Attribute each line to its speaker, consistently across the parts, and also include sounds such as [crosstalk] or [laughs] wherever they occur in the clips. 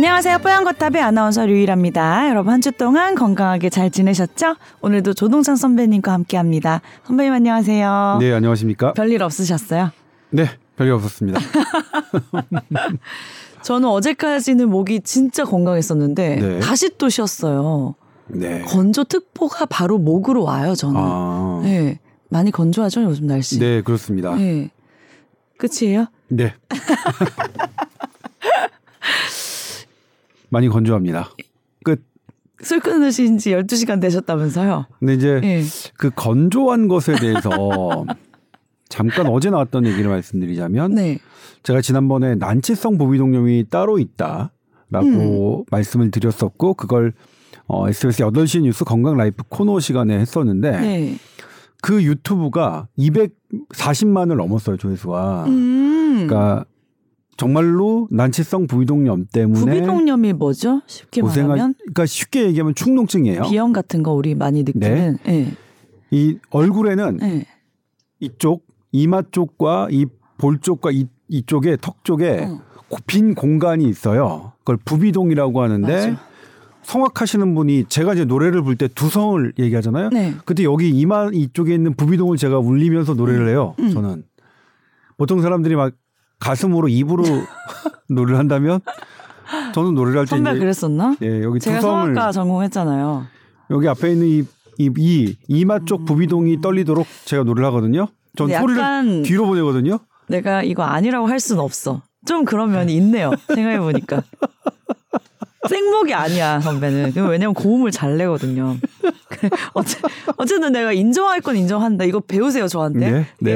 Speaker 1: 안녕하세요. 뽀얀거탑의 아나운서 류일합니다. 여러분 한 주 동안 건강하게 잘 지내셨죠? 오늘도 조동찬 선배님과 함께합니다. 선배님 안녕하세요.
Speaker 2: 네, 안녕하십니까?
Speaker 1: 별일 없으셨어요?
Speaker 2: 네, 별일 없었습니다. [laughs]
Speaker 1: 저는 어제까지는 목이 진짜 건강했었는데
Speaker 2: 네.
Speaker 1: 다시 또 쉬었어요.
Speaker 2: 네.
Speaker 1: 건조 특보가 바로 목으로 와요. 저는.
Speaker 2: 아,
Speaker 1: 네. 많이 건조하죠 요즘 날씨.
Speaker 2: 네, 그렇습니다. 네.
Speaker 1: 네. 끝이에요? [laughs]
Speaker 2: 많이 건조합니다. 끝.
Speaker 1: 술 끊으신 지 12시간 되셨다면서요?
Speaker 2: 근데 이제
Speaker 1: 네.
Speaker 2: 그 건조한 것에 대해서 [laughs] 잠깐 어제 나왔던 얘기를 말씀드리자면
Speaker 1: 네.
Speaker 2: 제가 지난번에 난치성 부비동염이 따로 있다라고
Speaker 1: 음.
Speaker 2: 말씀을 드렸었고 그걸 어, SBS 8시 뉴스 건강 라이프 코너 시간에 했었는데
Speaker 1: 네.
Speaker 2: 그 유튜브가 240만을 넘었어요 조회수가.
Speaker 1: 음.
Speaker 2: 그러니까 정말로 난치성 부비동염 때문에
Speaker 1: 부비동염이 뭐죠? 쉽게
Speaker 2: 고생하
Speaker 1: 말하면
Speaker 2: 그러니까 쉽게 얘기하면 충농증이에요.
Speaker 1: 비염 같은 거 우리 많이 느끼는. 네.
Speaker 2: 이 얼굴에는
Speaker 1: 네.
Speaker 2: 이쪽 이마 쪽과 이 볼 쪽과 이 이쪽에 턱 쪽에
Speaker 1: 어.
Speaker 2: 고- 빈 공간이 있어요. 그걸 부비동이라고 하는데
Speaker 1: 맞아.
Speaker 2: 성악하시는 분이 제가 이제 노래를 부를 때 두성을 얘기하잖아요.
Speaker 1: 네.
Speaker 2: 그때 여기 이마 이쪽에 있는 부비동을 제가 울리면서 노래를 해요.
Speaker 1: 음.
Speaker 2: 저는 보통 사람들이 막 가슴으로 입으로 [laughs] 노래를 한다면 저는 노래를 할 때
Speaker 1: 선배 그랬었나?
Speaker 2: 예, 여기
Speaker 1: 제가
Speaker 2: 두성을
Speaker 1: 성악과 전공했잖아요.
Speaker 2: 여기 앞에 있는 이, 이, 이 이마 쪽 부비동이 떨리도록 제가 노래를 하거든요. 전
Speaker 1: 근데
Speaker 2: 소리를
Speaker 1: 약간
Speaker 2: 뒤로 보내거든요.
Speaker 1: 내가 이거 아니라고 할 수는 없어. 좀 그런 면이 있네요. 생각해 보니까. [laughs] 생목이 아니야 선배는. 왜냐면 고음을 잘 내거든요. [laughs] 어째, 어쨌든 내가 인정할 건 인정한다. 이거 배우세요 저한테.
Speaker 2: 네, 네.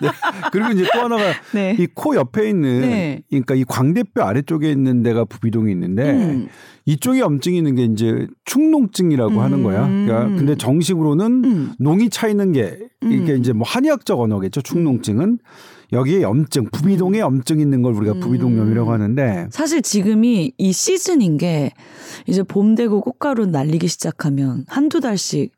Speaker 2: 네. 그리고 이제 또 하나가 [laughs]
Speaker 1: 네.
Speaker 2: 이코 옆에 있는
Speaker 1: 네.
Speaker 2: 그러니까 이 광대뼈 아래쪽에 있는 데가 부비동이 있는데
Speaker 1: 음.
Speaker 2: 이쪽에 염증이 있는 게 이제 축농증이라고 하는 거야. 그러니까 근데 정식으로는
Speaker 1: 음.
Speaker 2: 농이 차 있는 게 이게 이제 뭐 한의학적 언어겠죠. 축농증은 여기에 염증, 부비동에 염증 있는 걸 우리가 부비동염이라고 하는데
Speaker 1: 사실 지금이 이 시즌인 게 이제 봄 되고 꽃가루 날리기 시작하면 한두 달씩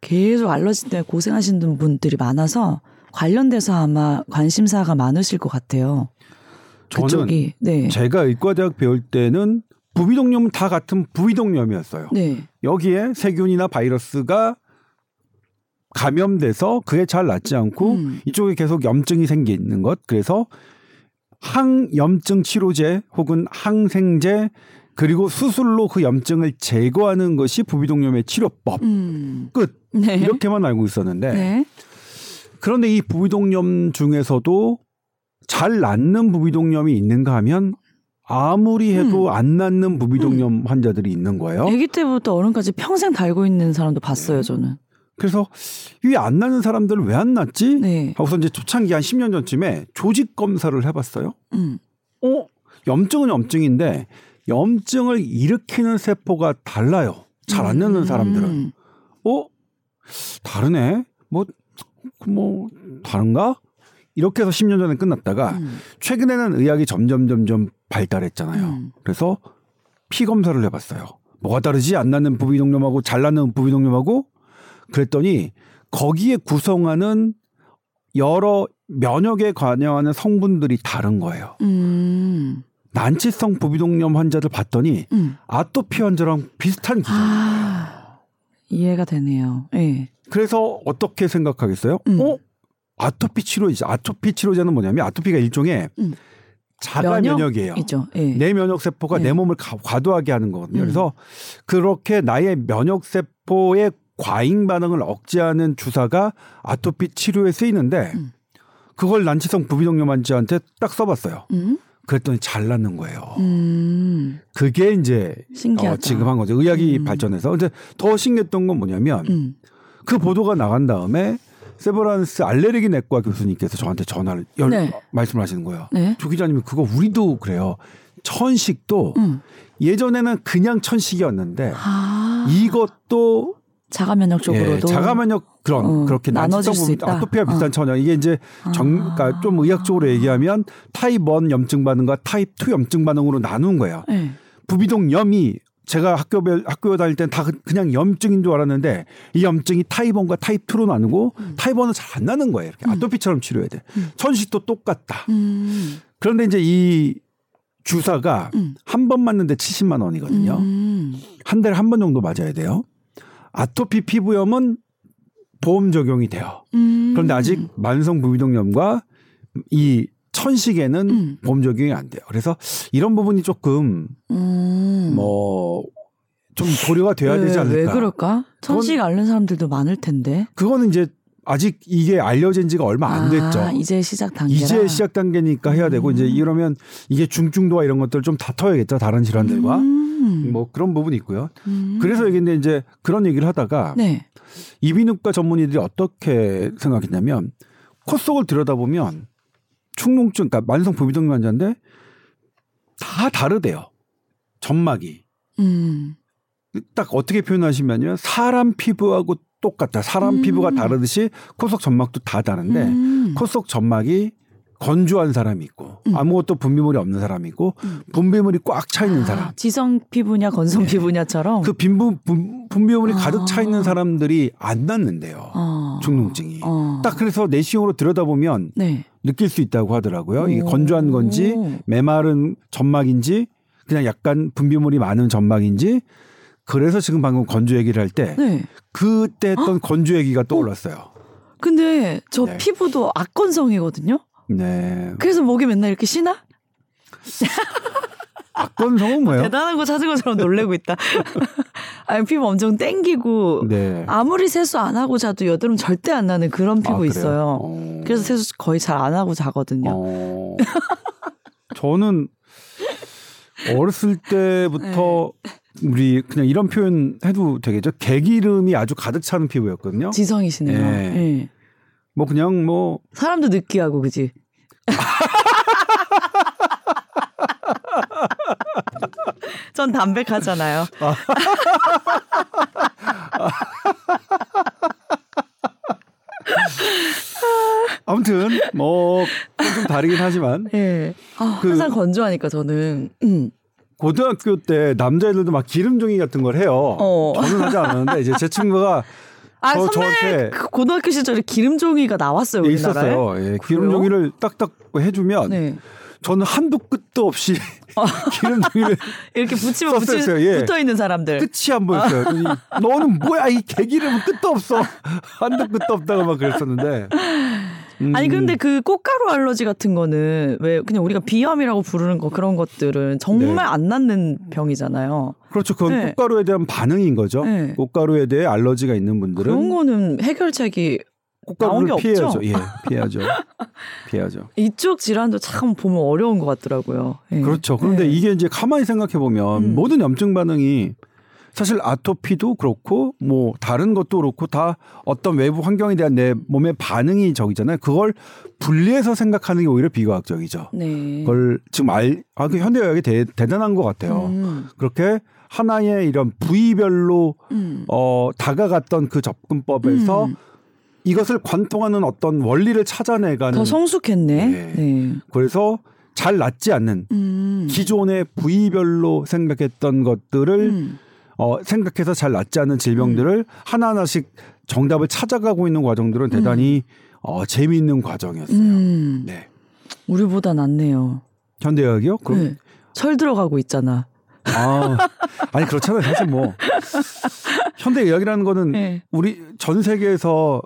Speaker 1: 계속 알러지 때문에 고생하시는 분들이 많아서 관련돼서 아마 관심사가 많으실 것 같아요.
Speaker 2: 저는
Speaker 1: 그쪽이 네.
Speaker 2: 제가 의과대학 배울 때는 부비동염은 다 같은 부비동염이었어요.
Speaker 1: 네.
Speaker 2: 여기에 세균이나 바이러스가 감염돼서 그게 잘 낫지 않고
Speaker 1: 음.
Speaker 2: 이쪽에 계속 염증이 생기는 것. 그래서 항염증 치료제 혹은 항생제 그리고 수술로 그 염증을 제거하는 것이 부비동염의 치료법.
Speaker 1: 음.
Speaker 2: 끝.
Speaker 1: 네.
Speaker 2: 이렇게만 알고 있었는데
Speaker 1: 네.
Speaker 2: 그런데 이 부비동염 중에서도 잘 낫는 부비동염이 있는가 하면 아무리 해도
Speaker 1: 음.
Speaker 2: 안 낫는 부비동염 환자들이 있는 거예요.
Speaker 1: 아기 때부터 어른까지 평생 달고 있는 사람도 봤어요, 저는.
Speaker 2: 그래서 이안 나는 사람들은 왜 안 났지?
Speaker 1: 네.
Speaker 2: 하고서 이제 초창기 한 10년 전쯤에 조직 검사를 해봤어요.
Speaker 1: 음.
Speaker 2: 어? 염증은 염증인데 염증을 일으키는 세포가 달라요. 잘 안 나는 사람들은.
Speaker 1: 음.
Speaker 2: 어? 다르네? 뭐, 뭐, 다른가? 이렇게 해서 10년 전에 끝났다가
Speaker 1: 음.
Speaker 2: 최근에는 의학이 점점 점점 발달했잖아요.
Speaker 1: 음.
Speaker 2: 그래서 피 검사를 해봤어요. 뭐가 다르지? 안 나는 부비동염하고 잘 나는 부비동염하고 그랬더니 거기에 구성하는 여러 면역에 관여하는 성분들이 다른 거예요.
Speaker 1: 음.
Speaker 2: 난치성 부비동염 환자들 봤더니
Speaker 1: 음.
Speaker 2: 아토피 환자랑 비슷한 기전.
Speaker 1: 아. 이해가 되네요. 예. 네.
Speaker 2: 그래서 어떻게 생각하겠어요?
Speaker 1: 음.
Speaker 2: 어? 아토피 치료제. 아토피 치료제는 뭐냐면 아토피가 일종의
Speaker 1: 음.
Speaker 2: 자가
Speaker 1: 면역?
Speaker 2: 면역? 이에요
Speaker 1: 있죠. 예.
Speaker 2: 내 면역 세포가
Speaker 1: 네.
Speaker 2: 내 몸을 가- 과도하게 하는 거거든요.
Speaker 1: 음.
Speaker 2: 그래서 그렇게 나의 면역 세포의 과잉 반응을 억제하는 주사가 아토피 치료에 쓰이는데
Speaker 1: 음.
Speaker 2: 그걸 난치성 부비동염 환자한테 딱 써봤어요.
Speaker 1: 음.
Speaker 2: 그랬더니 잘 낫는 거예요.
Speaker 1: 음.
Speaker 2: 그게 이제
Speaker 1: 신기하다.
Speaker 2: 어, 지금 한 거죠. 의학이
Speaker 1: 음.
Speaker 2: 발전해서. 근데 더 신기했던 건 뭐냐면
Speaker 1: 음.
Speaker 2: 그 보도가 나간 다음에 세버란스 알레르기 내과 교수님께서 저한테 전화를 열,
Speaker 1: 네.
Speaker 2: 말씀을 하시는 거예요.
Speaker 1: 네.
Speaker 2: 조 기자님 그거 우리도 그래요. 천식도
Speaker 1: 음.
Speaker 2: 예전에는 그냥 천식이었는데
Speaker 1: 아.
Speaker 2: 이것도
Speaker 1: 자가 면역 쪽으로도
Speaker 2: 예, 자가 면역 그런
Speaker 1: 어,
Speaker 2: 그렇게
Speaker 1: 나눠질 수 있다.
Speaker 2: 아토피와 비슷한
Speaker 1: 어.
Speaker 2: 천연 이게 이제 정
Speaker 1: 아.
Speaker 2: 그러니까 좀 의학적으로 얘기하면 타입 1 염증 반응과 타입 2 염증 반응으로 나눈 거예요.
Speaker 1: 네.
Speaker 2: 부비동염이 제가 학교별 학교 다닐 땐 다 그냥 염증인 줄 알았는데 이 염증이 타입 1과 타입 2로 나누고 타입 1은 잘 안 낫는 거예요. 이렇게 아토피처럼 치료해야 돼. 천식도 똑같다.
Speaker 1: 음.
Speaker 2: 그런데 이제 이 주사가
Speaker 1: 음.
Speaker 2: 한번 맞는데 70만 원이거든요.
Speaker 1: 음.
Speaker 2: 한 달에 한 번 정도 맞아야 돼요. 아토피 피부염은 보험 적용이 돼요.
Speaker 1: 음.
Speaker 2: 그런데 아직 만성 부비동염과 이 천식에는
Speaker 1: 음.
Speaker 2: 보험 적용이 안 돼요. 그래서 이런 부분이 조금
Speaker 1: 음.
Speaker 2: 뭐좀 고려가 돼야
Speaker 1: 왜,
Speaker 2: 되지 않을까.
Speaker 1: 왜 그럴까? 천식 앓는 사람들도 많을 텐데.
Speaker 2: 그거는 이제 아직 이게 알려진 지가 얼마 안 됐죠.
Speaker 1: 아, 이제 시작 단계라.
Speaker 2: 이제 시작 단계니까 해야 되고
Speaker 1: 음.
Speaker 2: 이제 이러면 이게 중증도와 이런 것들 좀 다퉈야겠죠 다른 질환들과
Speaker 1: 음.
Speaker 2: 뭐 그런 부분이 있고요.
Speaker 1: 음.
Speaker 2: 그래서 얘기인데 이제 그런 얘기를 하다가
Speaker 1: 네.
Speaker 2: 이비인후과 전문의들이 어떻게 생각했냐면 코 속을 들여다보면 축농증, 그러니까 만성 부비동염 환자인데 다 다르대요. 점막이
Speaker 1: 음.
Speaker 2: 딱 어떻게 표현하시면요 사람 피부하고 똑같다. 사람
Speaker 1: 음.
Speaker 2: 피부가 다르듯이 코 속 점막도 다 다른데
Speaker 1: 음.
Speaker 2: 코속 점막이 건조한 사람이 있고
Speaker 1: 음.
Speaker 2: 아무것도 분비물이 없는 사람이 있고
Speaker 1: 음.
Speaker 2: 분비물이 꽉 차 있는
Speaker 1: 아,
Speaker 2: 사람.
Speaker 1: 지성 피부냐 건성
Speaker 2: 네.
Speaker 1: 피부냐처럼.
Speaker 2: 그 빈부 분, 분비물이
Speaker 1: 아.
Speaker 2: 가득 차 있는 사람들이 안 낫는데요.
Speaker 1: 어.
Speaker 2: 축농증이.
Speaker 1: 어.
Speaker 2: 딱 그래서 내시경으로 들여다보면
Speaker 1: 네.
Speaker 2: 느낄 수 있다고 하더라고요. 이게
Speaker 1: 오.
Speaker 2: 건조한 건지 메마른 점막인지 그냥 약간 분비물이 많은 점막인지 그래서 지금 방금 건조 얘기를 할때
Speaker 1: 네.
Speaker 2: 그때 했던 건조 얘기가 떠올랐어요.
Speaker 1: 근데 저
Speaker 2: 네.
Speaker 1: 피부도 악건성이거든요.
Speaker 2: 네.
Speaker 1: 그래서 목이 맨날 이렇게 쉬나? [laughs]
Speaker 2: 악건성은 뭐예요?
Speaker 1: 대단한 거 찾은 것처럼 놀래고 있다. [laughs] 아니 피부 엄청 땡기고
Speaker 2: 네.
Speaker 1: 아무리 세수 안 하고 자도 여드름 절대 안 나는 그런 피부
Speaker 2: 아?
Speaker 1: 있어요.
Speaker 2: 어.
Speaker 1: 그래서 세수 거의 잘 안 하고 자거든요.
Speaker 2: 어. 저는 어렸을 때부터
Speaker 1: 네.
Speaker 2: 우리 그냥 이런 표현 해도 되겠죠. 개기름이 아주 가득 차는 피부였거든요.
Speaker 1: 지성이시네요.
Speaker 2: 예.
Speaker 1: 예.
Speaker 2: 뭐 그냥 뭐
Speaker 1: 사람도 느끼하고 그지. [laughs] 전 담백하잖아요. [laughs]
Speaker 2: 아무튼 뭐좀 다르긴 하지만
Speaker 1: 예. 아,
Speaker 2: 그-
Speaker 1: 항상 건조하니까 저는. 음.
Speaker 2: 고등학교 때 남자애들도 막 기름종이 같은 걸 해요.
Speaker 1: 어.
Speaker 2: 저는 하지 않았는데 이제 제 친구가
Speaker 1: 아
Speaker 2: 저-
Speaker 1: 선배
Speaker 2: 저한테
Speaker 1: 그 고등학교 시절에 기름종이가 나왔어요 우리나라에.
Speaker 2: 있었어요. 예, 기름종이를 딱딱 해주면
Speaker 1: 네.
Speaker 2: 저는 한도 끝도 없이 [laughs] 기름종이를 [laughs]
Speaker 1: 이렇게 붙이면 붙이,
Speaker 2: 예.
Speaker 1: 붙어 있는 사람들.
Speaker 2: 끝이 안 보였어요. 그러니 너는 뭐야 이 개기름은 끝도 없어. [laughs] 한도 끝도 없다고 막 그랬었는데. 음,
Speaker 1: 아니 근데 그 꽃가루 알러지 같은 거는 왜 그냥 우리가 비염이라고 부르는 거 그런 것들은 정말
Speaker 2: 네.
Speaker 1: 안 낫는 병이잖아요.
Speaker 2: 그렇죠. 그건
Speaker 1: 네.
Speaker 2: 꽃가루에 대한 반응인 거죠.
Speaker 1: 네.
Speaker 2: 꽃가루에 대해 알러지가 있는 분들은
Speaker 1: 그런 거는 해결책이
Speaker 2: 꽃가루를
Speaker 1: 게
Speaker 2: 피해야죠.
Speaker 1: 없죠?
Speaker 2: 예, 피해야죠. 피해야죠. [laughs]
Speaker 1: 이쪽 질환도 참 보면 어려운 것 같더라고요. 예.
Speaker 2: 그렇죠. 그런데
Speaker 1: 예.
Speaker 2: 이게 이제 가만히 생각해 보면
Speaker 1: 음.
Speaker 2: 모든 염증 반응이 사실 아토피도 그렇고 뭐 다른 것도 그렇고 다 어떤 외부 환경에 대한 내 몸의 반응이 적이잖아요. 그걸 분리해서 생각하는 게 오히려 비과학적이죠.
Speaker 1: 네.
Speaker 2: 그걸 지금 알, 아, 그 현대의학이 대, 대단한 것 같아요.
Speaker 1: 음,
Speaker 2: 그렇게 하나의 이런 부위별로
Speaker 1: 음.
Speaker 2: 어, 다가갔던 그 접근법에서
Speaker 1: 음.
Speaker 2: 이것을 관통하는 어떤 원리를 찾아내가는
Speaker 1: 더 성숙했네.
Speaker 2: 네.
Speaker 1: 네.
Speaker 2: 그래서 잘 낫지 않는
Speaker 1: 음.
Speaker 2: 기존의 부위별로 생각했던 것들을
Speaker 1: 음.
Speaker 2: 어, 생각해서 잘 낫지 않는 질병들을 하나하나씩 정답을 찾아가고 있는 과정들은 대단히 어, 재미있는 과정이었어요.
Speaker 1: 음.
Speaker 2: 네.
Speaker 1: 우리보다 낫네요.
Speaker 2: 현대의학이요? 그럼
Speaker 1: 네. 철 들어가고 있잖아.
Speaker 2: 아 아니 그렇잖아요. 사실 뭐 현대의학이라는 거는
Speaker 1: 네.
Speaker 2: 우리 전 세계에서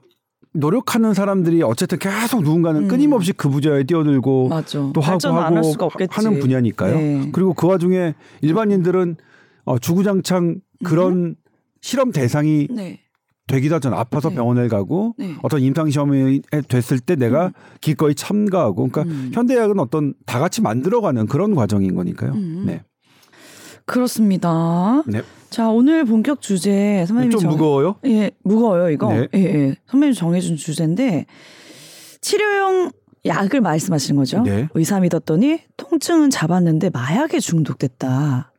Speaker 2: 노력하는 사람들이 어쨌든 계속 누군가는
Speaker 1: 음.
Speaker 2: 끊임없이 그 분야에 뛰어들고
Speaker 1: 맞아.
Speaker 2: 또 하고 하고. 하는 분야니까요.
Speaker 1: 네.
Speaker 2: 그리고 그 와중에 일반인들은 어, 주구장창 그런 실험 대상이
Speaker 1: 네.
Speaker 2: 되기도 하잖아. 아파서
Speaker 1: 네.
Speaker 2: 병원을 가고
Speaker 1: 네.
Speaker 2: 어떤 임상 시험이 됐을 때 내가
Speaker 1: 음.
Speaker 2: 기꺼이 참가하고 그러니까
Speaker 1: 음.
Speaker 2: 현대의학은 어떤 다 같이 만들어가는 그런 과정인 거니까요.
Speaker 1: 음.
Speaker 2: 네.
Speaker 1: 그렇습니다.
Speaker 2: 네.
Speaker 1: 자, 오늘 본격 주제 선배님이
Speaker 2: 좀
Speaker 1: 정-
Speaker 2: 무거워요?
Speaker 1: 예, 무거워요, 이거.
Speaker 2: 네.
Speaker 1: 예, 예. 선배님 정해준 주제인데 치료용 약을 말씀하시는 거죠.
Speaker 2: 네.
Speaker 1: 의사 믿었더니 통증은 잡았는데 마약에 중독됐다.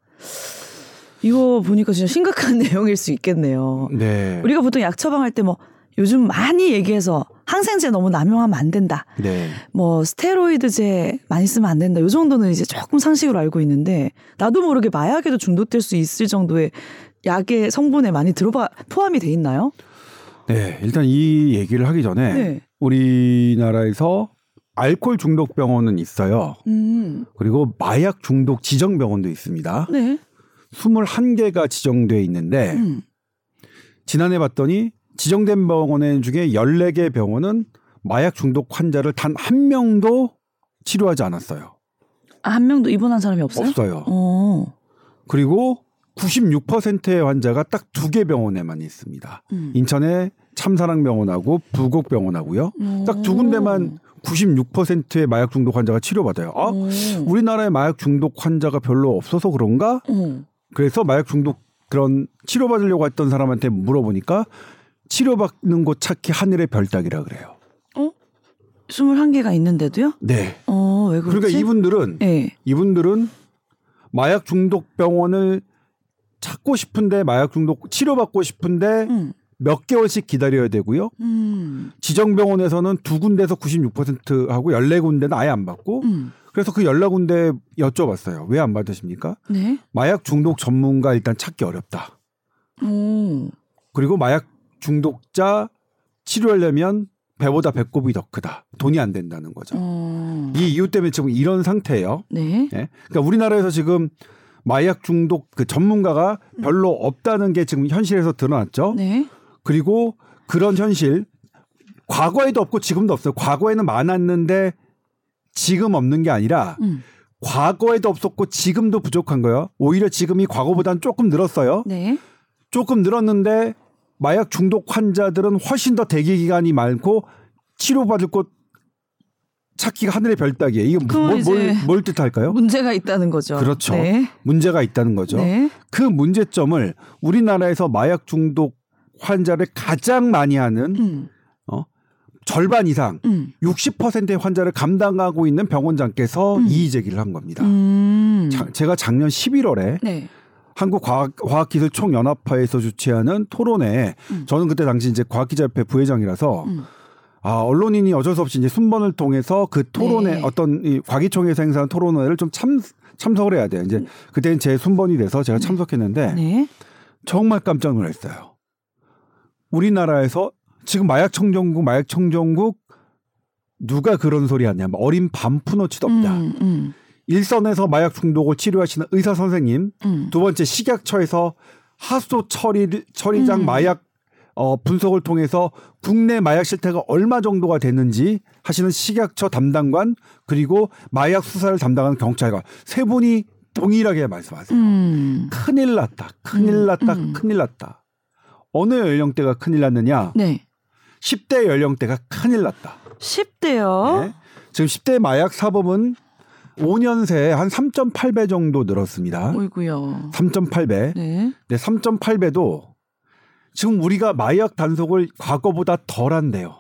Speaker 1: 이거 보니까 진짜 심각한 [laughs] 내용일 수 있겠네요.
Speaker 2: 네.
Speaker 1: 우리가 보통 약 처방할 때 뭐 요즘 많이 얘기해서 항생제 너무 남용하면 안 된다.
Speaker 2: 네.
Speaker 1: 뭐 스테로이드제 많이 쓰면 안 된다. 요 정도는 이제 조금 상식으로 알고 있는데 나도 모르게 마약에도 중독될 수 있을 정도의 약의 성분에 많이 들어가 포함이 돼 있나요?
Speaker 2: 네. 일단 이 얘기를 하기 전에
Speaker 1: 네.
Speaker 2: 우리나라에서 알코올 중독 병원은 있어요.
Speaker 1: 음.
Speaker 2: 그리고 마약 중독 지정 병원도 있습니다.
Speaker 1: 네.
Speaker 2: 21개가 지정돼 있는데
Speaker 1: 음.
Speaker 2: 지난해 봤더니 지정된 병원 중에 14개 병원은 마약 중독 환자를 단 한 명도 치료하지 않았어요.
Speaker 1: 아, 한 명도 입원한 사람이 없어요?
Speaker 2: 없어요.
Speaker 1: 어.
Speaker 2: 그리고 96%의 환자가 딱 두 개 병원에만 있습니다.
Speaker 1: 음.
Speaker 2: 인천의 참사랑병원하고 부곡병원하고요. 딱 두 군데만 96%의 마약 중독 환자가 치료받아요. 아,
Speaker 1: 오.
Speaker 2: 우리나라에 마약 중독 환자가 별로 없어서 그런가?
Speaker 1: 어.
Speaker 2: 그래서 마약 중독 그런 치료받으려고 했던 사람한테 물어보니까 치료받는 곳 찾기 하늘의 별 따기라 그래요.
Speaker 1: 어? 21개가 있는데도요?
Speaker 2: 네.
Speaker 1: 어, 왜 그렇지?
Speaker 2: 그러니까 이분들은
Speaker 1: 예.
Speaker 2: 이분들은 마약 중독 병원을 찾고 싶은데 마약 중독 치료받고 싶은데
Speaker 1: 음.
Speaker 2: 몇 개월씩 기다려야 되고요.
Speaker 1: 음.
Speaker 2: 지정 병원에서는 두 군데에서 96% 하고 14군데는 아예 안 받고
Speaker 1: 음.
Speaker 2: 그래서 그 14군데 여쭤봤어요. 왜 안 받으십니까?
Speaker 1: 네.
Speaker 2: 마약 중독 전문가 일단 찾기 어렵다.
Speaker 1: 오.
Speaker 2: 그리고 마약 중독자 치료하려면 배보다 배꼽이 더 크다. 돈이 안 된다는 거죠.
Speaker 1: 어.
Speaker 2: 이 이유 때문에 지금 이런 상태예요.
Speaker 1: 네.
Speaker 2: 예? 그러니까 우리나라에서 지금 마약 중독 그 전문가가 별로 없다는 게 지금 현실에서 드러났죠.
Speaker 1: 네.
Speaker 2: 그리고 그런 현실 과거에도 없고 지금도 없어요. 과거에는 많았는데 지금 없는 게 아니라
Speaker 1: 음.
Speaker 2: 과거에도 없었고 지금도 부족한 거예요. 오히려 지금이 과거보다는 조금 늘었어요.
Speaker 1: 네.
Speaker 2: 조금 늘었는데 마약 중독 환자들은 훨씬 더 대기 기간이 많고 치료받을 곳 찾기가 하늘의 별따기예요. 이게
Speaker 1: 그럼
Speaker 2: 뭘, 뭘,
Speaker 1: 이제
Speaker 2: 뭘 뜻할까요?
Speaker 1: 문제가 있다는 거죠.
Speaker 2: 그렇죠.
Speaker 1: 네.
Speaker 2: 문제가 있다는 거죠.
Speaker 1: 네.
Speaker 2: 그 문제점을 우리나라에서 마약 중독 환자를 가장 많이 하는
Speaker 1: 음.
Speaker 2: 절반 이상
Speaker 1: 음.
Speaker 2: 60%의 환자를 감당하고 있는 병원장께서
Speaker 1: 음.
Speaker 2: 이의 제기를 한 겁니다.
Speaker 1: 음.
Speaker 2: 자- 제가 작년 11월에
Speaker 1: 네.
Speaker 2: 한국과학기술총연합회에서 주최하는 토론회
Speaker 1: 음.
Speaker 2: 저는 그때 당시 이제 과학기자협회 부회장이라서
Speaker 1: 음.
Speaker 2: 아 언론인이 어쩔 수 없이 이제 순번을 통해서 그 토론회
Speaker 1: 네.
Speaker 2: 어떤 이 과기총에서 행사한 토론회를 좀 참 참석을 해야 돼요. 이제 그때는 제 순번이 돼서 제가 참석했는데
Speaker 1: 음. 네.
Speaker 2: 정말 깜짝 놀랐어요. 우리나라에서 지금 마약 청정국 마약 청정국 누가 그런 소리 하냐 어린 반푼어치도 없다.
Speaker 1: 음, 음,
Speaker 2: 일선에서 마약 중독을 치료하시는 의사 선생님
Speaker 1: 음.
Speaker 2: 두 번째 식약처에서 하수 처리 처리장
Speaker 1: 음.
Speaker 2: 마약 어, 분석을 통해서 국내 마약 실태가 얼마 정도가 됐는지 하시는 식약처 담당관 그리고 마약 수사를 담당하는 경찰관 세 분이 동일하게 말씀하세요.
Speaker 1: 음.
Speaker 2: 큰일 났다. 큰일
Speaker 1: 음,
Speaker 2: 났다.
Speaker 1: 음.
Speaker 2: 큰일 났다. 어느 연령대가 큰일 났느냐?
Speaker 1: 네.
Speaker 2: 10대 연령대가 큰일 났다.
Speaker 1: 10대요.
Speaker 2: 네. 지금 10대 마약 사범은 5년 새에 한 3.8배 정도 늘었습니다.
Speaker 1: 어이구요.
Speaker 2: 3.8배.
Speaker 1: 네.
Speaker 2: 네, 3.8배도 지금 우리가 마약 단속을 과거보다 덜 한대요.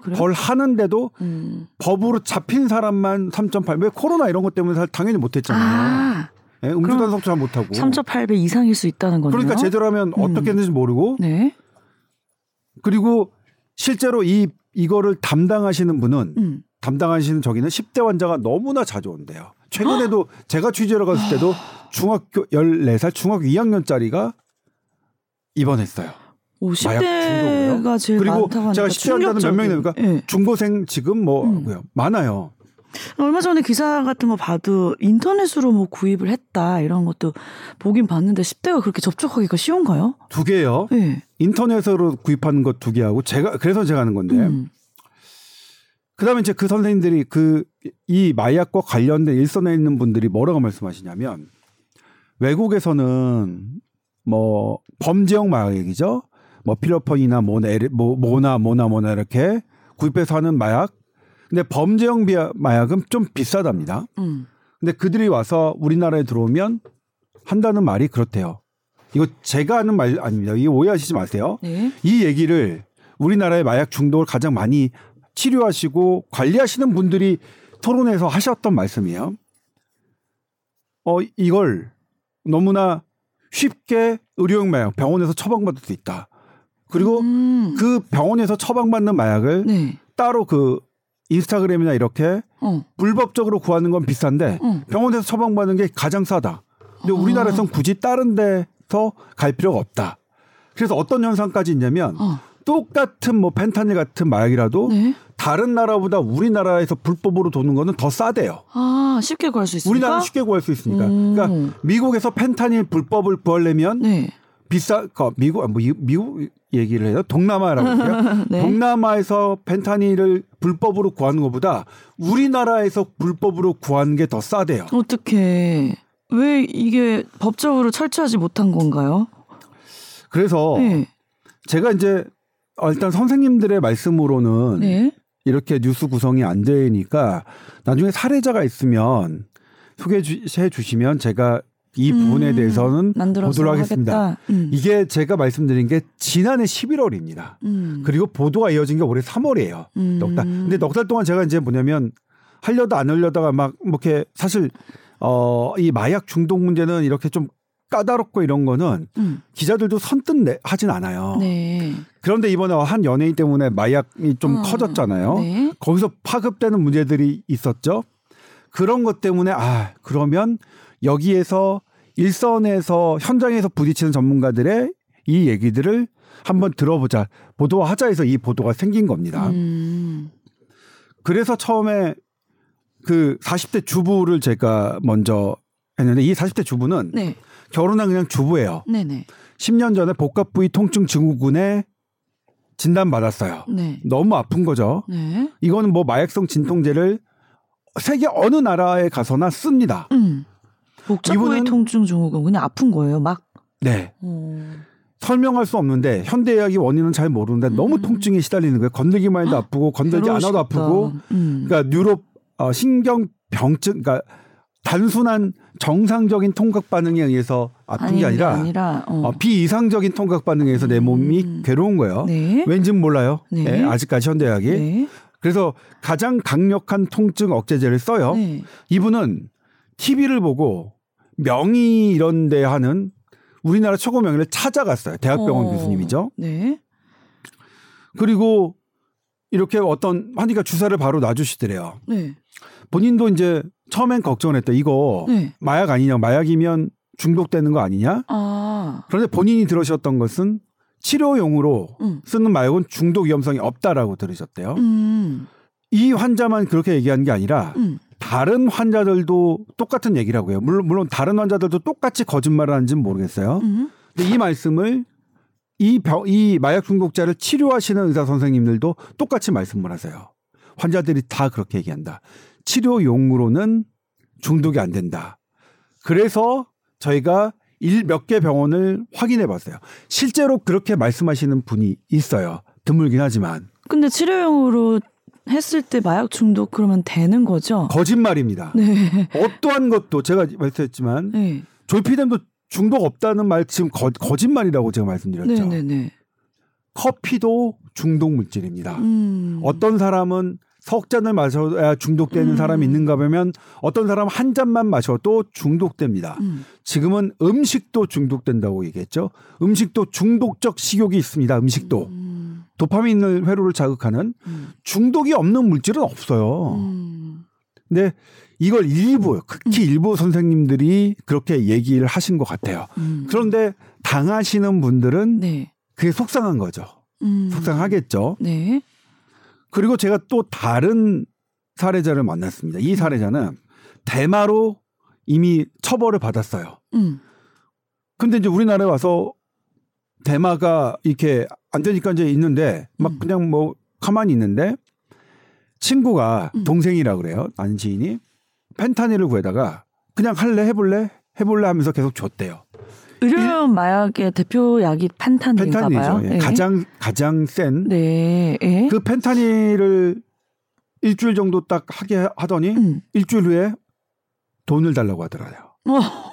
Speaker 1: 그래요?
Speaker 2: 덜 하는데도
Speaker 1: 음.
Speaker 2: 법으로 잡힌 사람만 3.8. 왜 코로나 이런 것 때문에 사- 당연히 못했잖아요.
Speaker 1: 아,
Speaker 2: 예, 음주 단속도 잘 못하고.
Speaker 1: 3.8배 이상일 수 있다는 거네요.
Speaker 2: 그러니까 제대로 하면
Speaker 1: 음.
Speaker 2: 어떻게 했는지 모르고
Speaker 1: 네.
Speaker 2: 그리고 실제로 이 이거를 담당하시는 분은
Speaker 1: 음.
Speaker 2: 담당하시는 저기는 10대 환자가 너무나 자주 온대요. 최근에도 제가 취재를 갔을 때도 중학교 14살 중학교 2학년짜리가 입원했어요.
Speaker 1: 오,
Speaker 2: 마약
Speaker 1: 10대가
Speaker 2: 중독으로요?
Speaker 1: 제일
Speaker 2: 그리고
Speaker 1: 많다고
Speaker 2: 제가
Speaker 1: 하니까
Speaker 2: 10대 환자는 몇 명이 됩니까?
Speaker 1: 예.
Speaker 2: 중고생 지금 뭐
Speaker 1: 음.
Speaker 2: 많아요.
Speaker 1: 얼마 전에 기사 같은 거 봐도 인터넷으로 뭐 구입을 했다 이런 것도 보긴 봤는데 10대가 그렇게 접촉하기가 쉬운가요?
Speaker 2: 두 개요.
Speaker 1: 네.
Speaker 2: 인터넷으로 구입하는 것 두 개하고 제가 그래서 제가 하는 건데
Speaker 1: 음.
Speaker 2: 그다음에 이제 그 선생님들이 그 이 마약과 관련된 일선에 있는 분들이 뭐라고 말씀하시냐면 외국에서는 뭐 범죄형 마약이죠. 뭐 피로폰이나 뭐나 에르- 뭐 뭐나 뭐나 뭐나 이렇게 구입해서 하는 마약. 근데 범죄형 마약은 좀 비싸답니다.
Speaker 1: 음.
Speaker 2: 근데 그들이 와서 우리나라에 들어오면 한다는 말이 그렇대요. 이거 제가 하는 말 아닙니다. 이 오해하시지 마세요.
Speaker 1: 네.
Speaker 2: 이 얘기를 우리나라의 마약 중독을 가장 많이 치료하시고 관리하시는 분들이 토론에서 하셨던 말씀이에요. 어, 이걸 너무나 쉽게 의료용 마약 병원에서 처방받을 수 있다. 그리고
Speaker 1: 음.
Speaker 2: 그 병원에서 처방받는 마약을
Speaker 1: 네.
Speaker 2: 따로 그 인스타그램이나 이렇게
Speaker 1: 어.
Speaker 2: 불법적으로 구하는 건 비싼데
Speaker 1: 어.
Speaker 2: 병원에서 처방받는 게 가장 싸다. 근데
Speaker 1: 아.
Speaker 2: 우리나라에선 굳이 다른 데서 갈 필요가 없다. 그래서 어떤 현상까지 있냐면
Speaker 1: 어.
Speaker 2: 똑같은 뭐 펜타닐 같은 마약이라도
Speaker 1: 네.
Speaker 2: 다른 나라보다 우리나라에서 불법으로 도는 거는 더 싸대요.
Speaker 1: 아 쉽게 구할 수 있으니까.
Speaker 2: 우리나라 는 쉽게 구할 수 있으니까.
Speaker 1: 음.
Speaker 2: 그러니까 미국에서 펜타닐 불법을 구하려면
Speaker 1: 네.
Speaker 2: 비싸 그 미국 뭐 이- 미국 얘기를 해요. 동남아라고 [laughs] 해요.
Speaker 1: 네.
Speaker 2: 동남아에서 펜타닐을 불법으로 구하는 것보다 우리나라에서 불법으로 구하는 게 더 싸대요.
Speaker 1: 어떻게 왜 이게 법적으로 철저하지 못한 건가요?
Speaker 2: 그래서
Speaker 1: 네.
Speaker 2: 제가 이제 어, 일단 선생님들의 말씀으로는
Speaker 1: 네.
Speaker 2: 이렇게 뉴스 구성이 안 되니까 나중에 사례자가 있으면 소개해 해 주시면 제가 이 부분에
Speaker 1: 음,
Speaker 2: 대해서는 보도록 하겠습니다.
Speaker 1: 음.
Speaker 2: 이게 제가 말씀드린 게 지난해 11월입니다.
Speaker 1: 음.
Speaker 2: 그리고 보도가 이어진 게 올해 3월이에요.
Speaker 1: 음.
Speaker 2: 넉 달. 근데 넉 달 동안 제가 이제 뭐냐면 하려다 안 하려다가 막뭐 이렇게 사실 어 이 마약 중독 문제는 이렇게 좀 까다롭고 이런 거는
Speaker 1: 음.
Speaker 2: 기자들도 선뜻 내, 하진 않아요.
Speaker 1: 네.
Speaker 2: 그런데 이번에 한 연예인 때문에 마약이 좀
Speaker 1: 어,
Speaker 2: 커졌잖아요.
Speaker 1: 네.
Speaker 2: 거기서 파급되는 문제들이 있었죠. 그런 것 때문에 아 그러면 여기에서 일선에서 현장에서 부딪히는 전문가들의 이 얘기들을 한번 들어보자 보도하자 해서 이 보도가 생긴 겁니다.
Speaker 1: 음.
Speaker 2: 그래서 처음에 그 40대 주부를 제가 먼저 했는데 이 40대 주부는
Speaker 1: 네.
Speaker 2: 결혼한 그냥 주부예요.
Speaker 1: 네네.
Speaker 2: 10년 전에 복합 부위 통증 증후군에 진단 받았어요.
Speaker 1: 네.
Speaker 2: 너무 아픈 거죠.
Speaker 1: 네.
Speaker 2: 이거는 뭐 마약성 진통제를 세계 어느 나라에 가서나 씁니다.
Speaker 1: 음.
Speaker 2: 이분은-
Speaker 1: 통증 증후군 그냥 아픈 거예요, 막.
Speaker 2: 네.
Speaker 1: 어.
Speaker 2: 설명할 수 없는데 현대의학이 원인은 잘 모르는데 너무
Speaker 1: 음.
Speaker 2: 통증에 시달리는 거예요. 건들기만 해도 아프고 건들지 않아도
Speaker 1: 괴로우시겠다.
Speaker 2: 아프고
Speaker 1: 음.
Speaker 2: 그러니까 뉴로 어, 신경 병증 그러니까 단순한 정상적인 통각 반응에 의해서 아픈 게 아니라,
Speaker 1: 아니라 어.
Speaker 2: 어, 비이상적인 통각 반응에 의해서 내 몸이
Speaker 1: 음.
Speaker 2: 괴로운 거예요.
Speaker 1: 네.
Speaker 2: 왠진 몰라요.
Speaker 1: 네.
Speaker 2: 예, 아직까지 현대의학이.
Speaker 1: 네.
Speaker 2: 그래서 가장 강력한 통증 억제제를 써요.
Speaker 1: 네.
Speaker 2: 이분은 TV를 보고 명의 이런 데 하는 우리나라 최고 명의를 찾아갔어요. 대학병원
Speaker 1: 어.
Speaker 2: 교수님이죠.
Speaker 1: 네.
Speaker 2: 그리고 이렇게 어떤 하니까 주사를 바로 놔주시더래요.
Speaker 1: 네.
Speaker 2: 본인도 이제 처음엔 걱정을 했다. 이거
Speaker 1: 네.
Speaker 2: 마약 아니냐. 마약이면 중독되는 거 아니냐.
Speaker 1: 아.
Speaker 2: 그런데 본인이 들으셨던 것은 치료용으로
Speaker 1: 음.
Speaker 2: 쓰는 마약은 중독 위험성이 없다라고 들으셨대요.
Speaker 1: 음.
Speaker 2: 이 환자만 그렇게 얘기한 게 아니라
Speaker 1: 음.
Speaker 2: 다른 환자들도 똑같은 얘기라고 해요. 물론, 물론 다른 환자들도 똑같이 거짓말을 하는지는 모르겠어요.
Speaker 1: 음.
Speaker 2: 근데 이 말씀을 이, 병, 이 마약 중독자를 치료하시는 의사 선생님들도 똑같이 말씀을 하세요. 환자들이 다 그렇게 얘기한다. 치료용으로는 중독이 안 된다. 그래서 저희가 일몇개 병원을 확인해 봤어요. 실제로 그렇게 말씀하시는 분이 있어요. 드물긴 하지만
Speaker 1: 근데 치료용으로 했을 때 마약 중독 그러면 되는 거죠?
Speaker 2: 거짓말입니다.
Speaker 1: 네.
Speaker 2: 어떠한 것도 제가 말씀했지만
Speaker 1: 네.
Speaker 2: 졸피뎀도 중독 없다는 말 지금 거, 거짓말이라고 제가 말씀드렸죠.
Speaker 1: 네, 네, 네.
Speaker 2: 커피도 중독 물질입니다.
Speaker 1: 음.
Speaker 2: 어떤 사람은 석 잔을 마셔야 중독되는
Speaker 1: 음.
Speaker 2: 사람이 있는가 보면 어떤 사람은 한 잔만 마셔도 중독됩니다.
Speaker 1: 음.
Speaker 2: 지금은 음식도 중독된다고 얘기했죠. 음식도 중독적 식욕이 있습니다. 음식도
Speaker 1: 음.
Speaker 2: 도파민을 회로를 자극하는
Speaker 1: 음.
Speaker 2: 중독이 없는 물질은 없어요.
Speaker 1: 음.
Speaker 2: 근데 이걸 일부 극히 일부 선생님들이 그렇게 얘기를 하신 것 같아요.
Speaker 1: 음.
Speaker 2: 그런데 당하시는 분들은
Speaker 1: 네.
Speaker 2: 그게 속상한 거죠.
Speaker 1: 음.
Speaker 2: 속상하겠죠.
Speaker 1: 네.
Speaker 2: 그리고 제가 또 다른 사례자를 만났습니다. 이 사례자는 대마로 이미 처벌을 받았어요.
Speaker 1: 음.
Speaker 2: 근데 이제 우리나라에 와서 대마가 이렇게 안 되니까 이제 있는데 막
Speaker 1: 음.
Speaker 2: 그냥 뭐 가만히 있는데 친구가
Speaker 1: 음.
Speaker 2: 동생이라 그래요. 아는 지인이 펜타닐을 구해다가 그냥 할래 해볼래 해볼래 하면서 계속 줬대요.
Speaker 1: 의료용 마약의 대표 약이 판탄인가 봐요.
Speaker 2: 펜타닐이죠. 예. 가장 가장 센그
Speaker 1: 네. 예.
Speaker 2: 펜타닐을 일주일 정도 딱 하게 하더니
Speaker 1: 음.
Speaker 2: 일주일 후에 돈을 달라고 하더라고요.
Speaker 1: 어.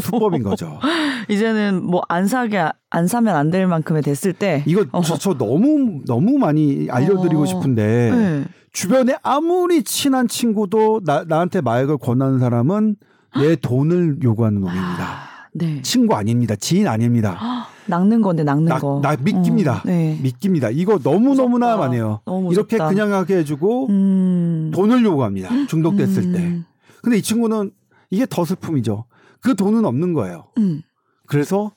Speaker 2: 수법인 거죠. [laughs]
Speaker 1: 이제는 뭐 안 사게 안 사면 안 될 만큼의 됐을 때.
Speaker 2: 이거
Speaker 1: 어.
Speaker 2: 저, 저 너무 너무 많이 알려드리고
Speaker 1: 어.
Speaker 2: 싶은데
Speaker 1: 네.
Speaker 2: 주변에 아무리 친한 친구도 나, 나한테 마약을 권하는 사람은 내 돈을 요구하는 놈입니다.
Speaker 1: 아, 네.
Speaker 2: 친구 아닙니다. 지인 아닙니다.
Speaker 1: 아, 낚는 건데 낚는
Speaker 2: 나,
Speaker 1: 거.
Speaker 2: 나 믿깁니다.
Speaker 1: 어, 네.
Speaker 2: 믿깁니다. 이거 너무 너무나. 많아요.
Speaker 1: 너무
Speaker 2: 이렇게. 그냥 하게 해주고
Speaker 1: 음.
Speaker 2: 돈을 요구합니다. 중독됐을 때.
Speaker 1: 음.
Speaker 2: 근데 이 친구는 이게 더 슬픔이죠. 그 돈은 없는 거예요.
Speaker 1: 음.
Speaker 2: 그래서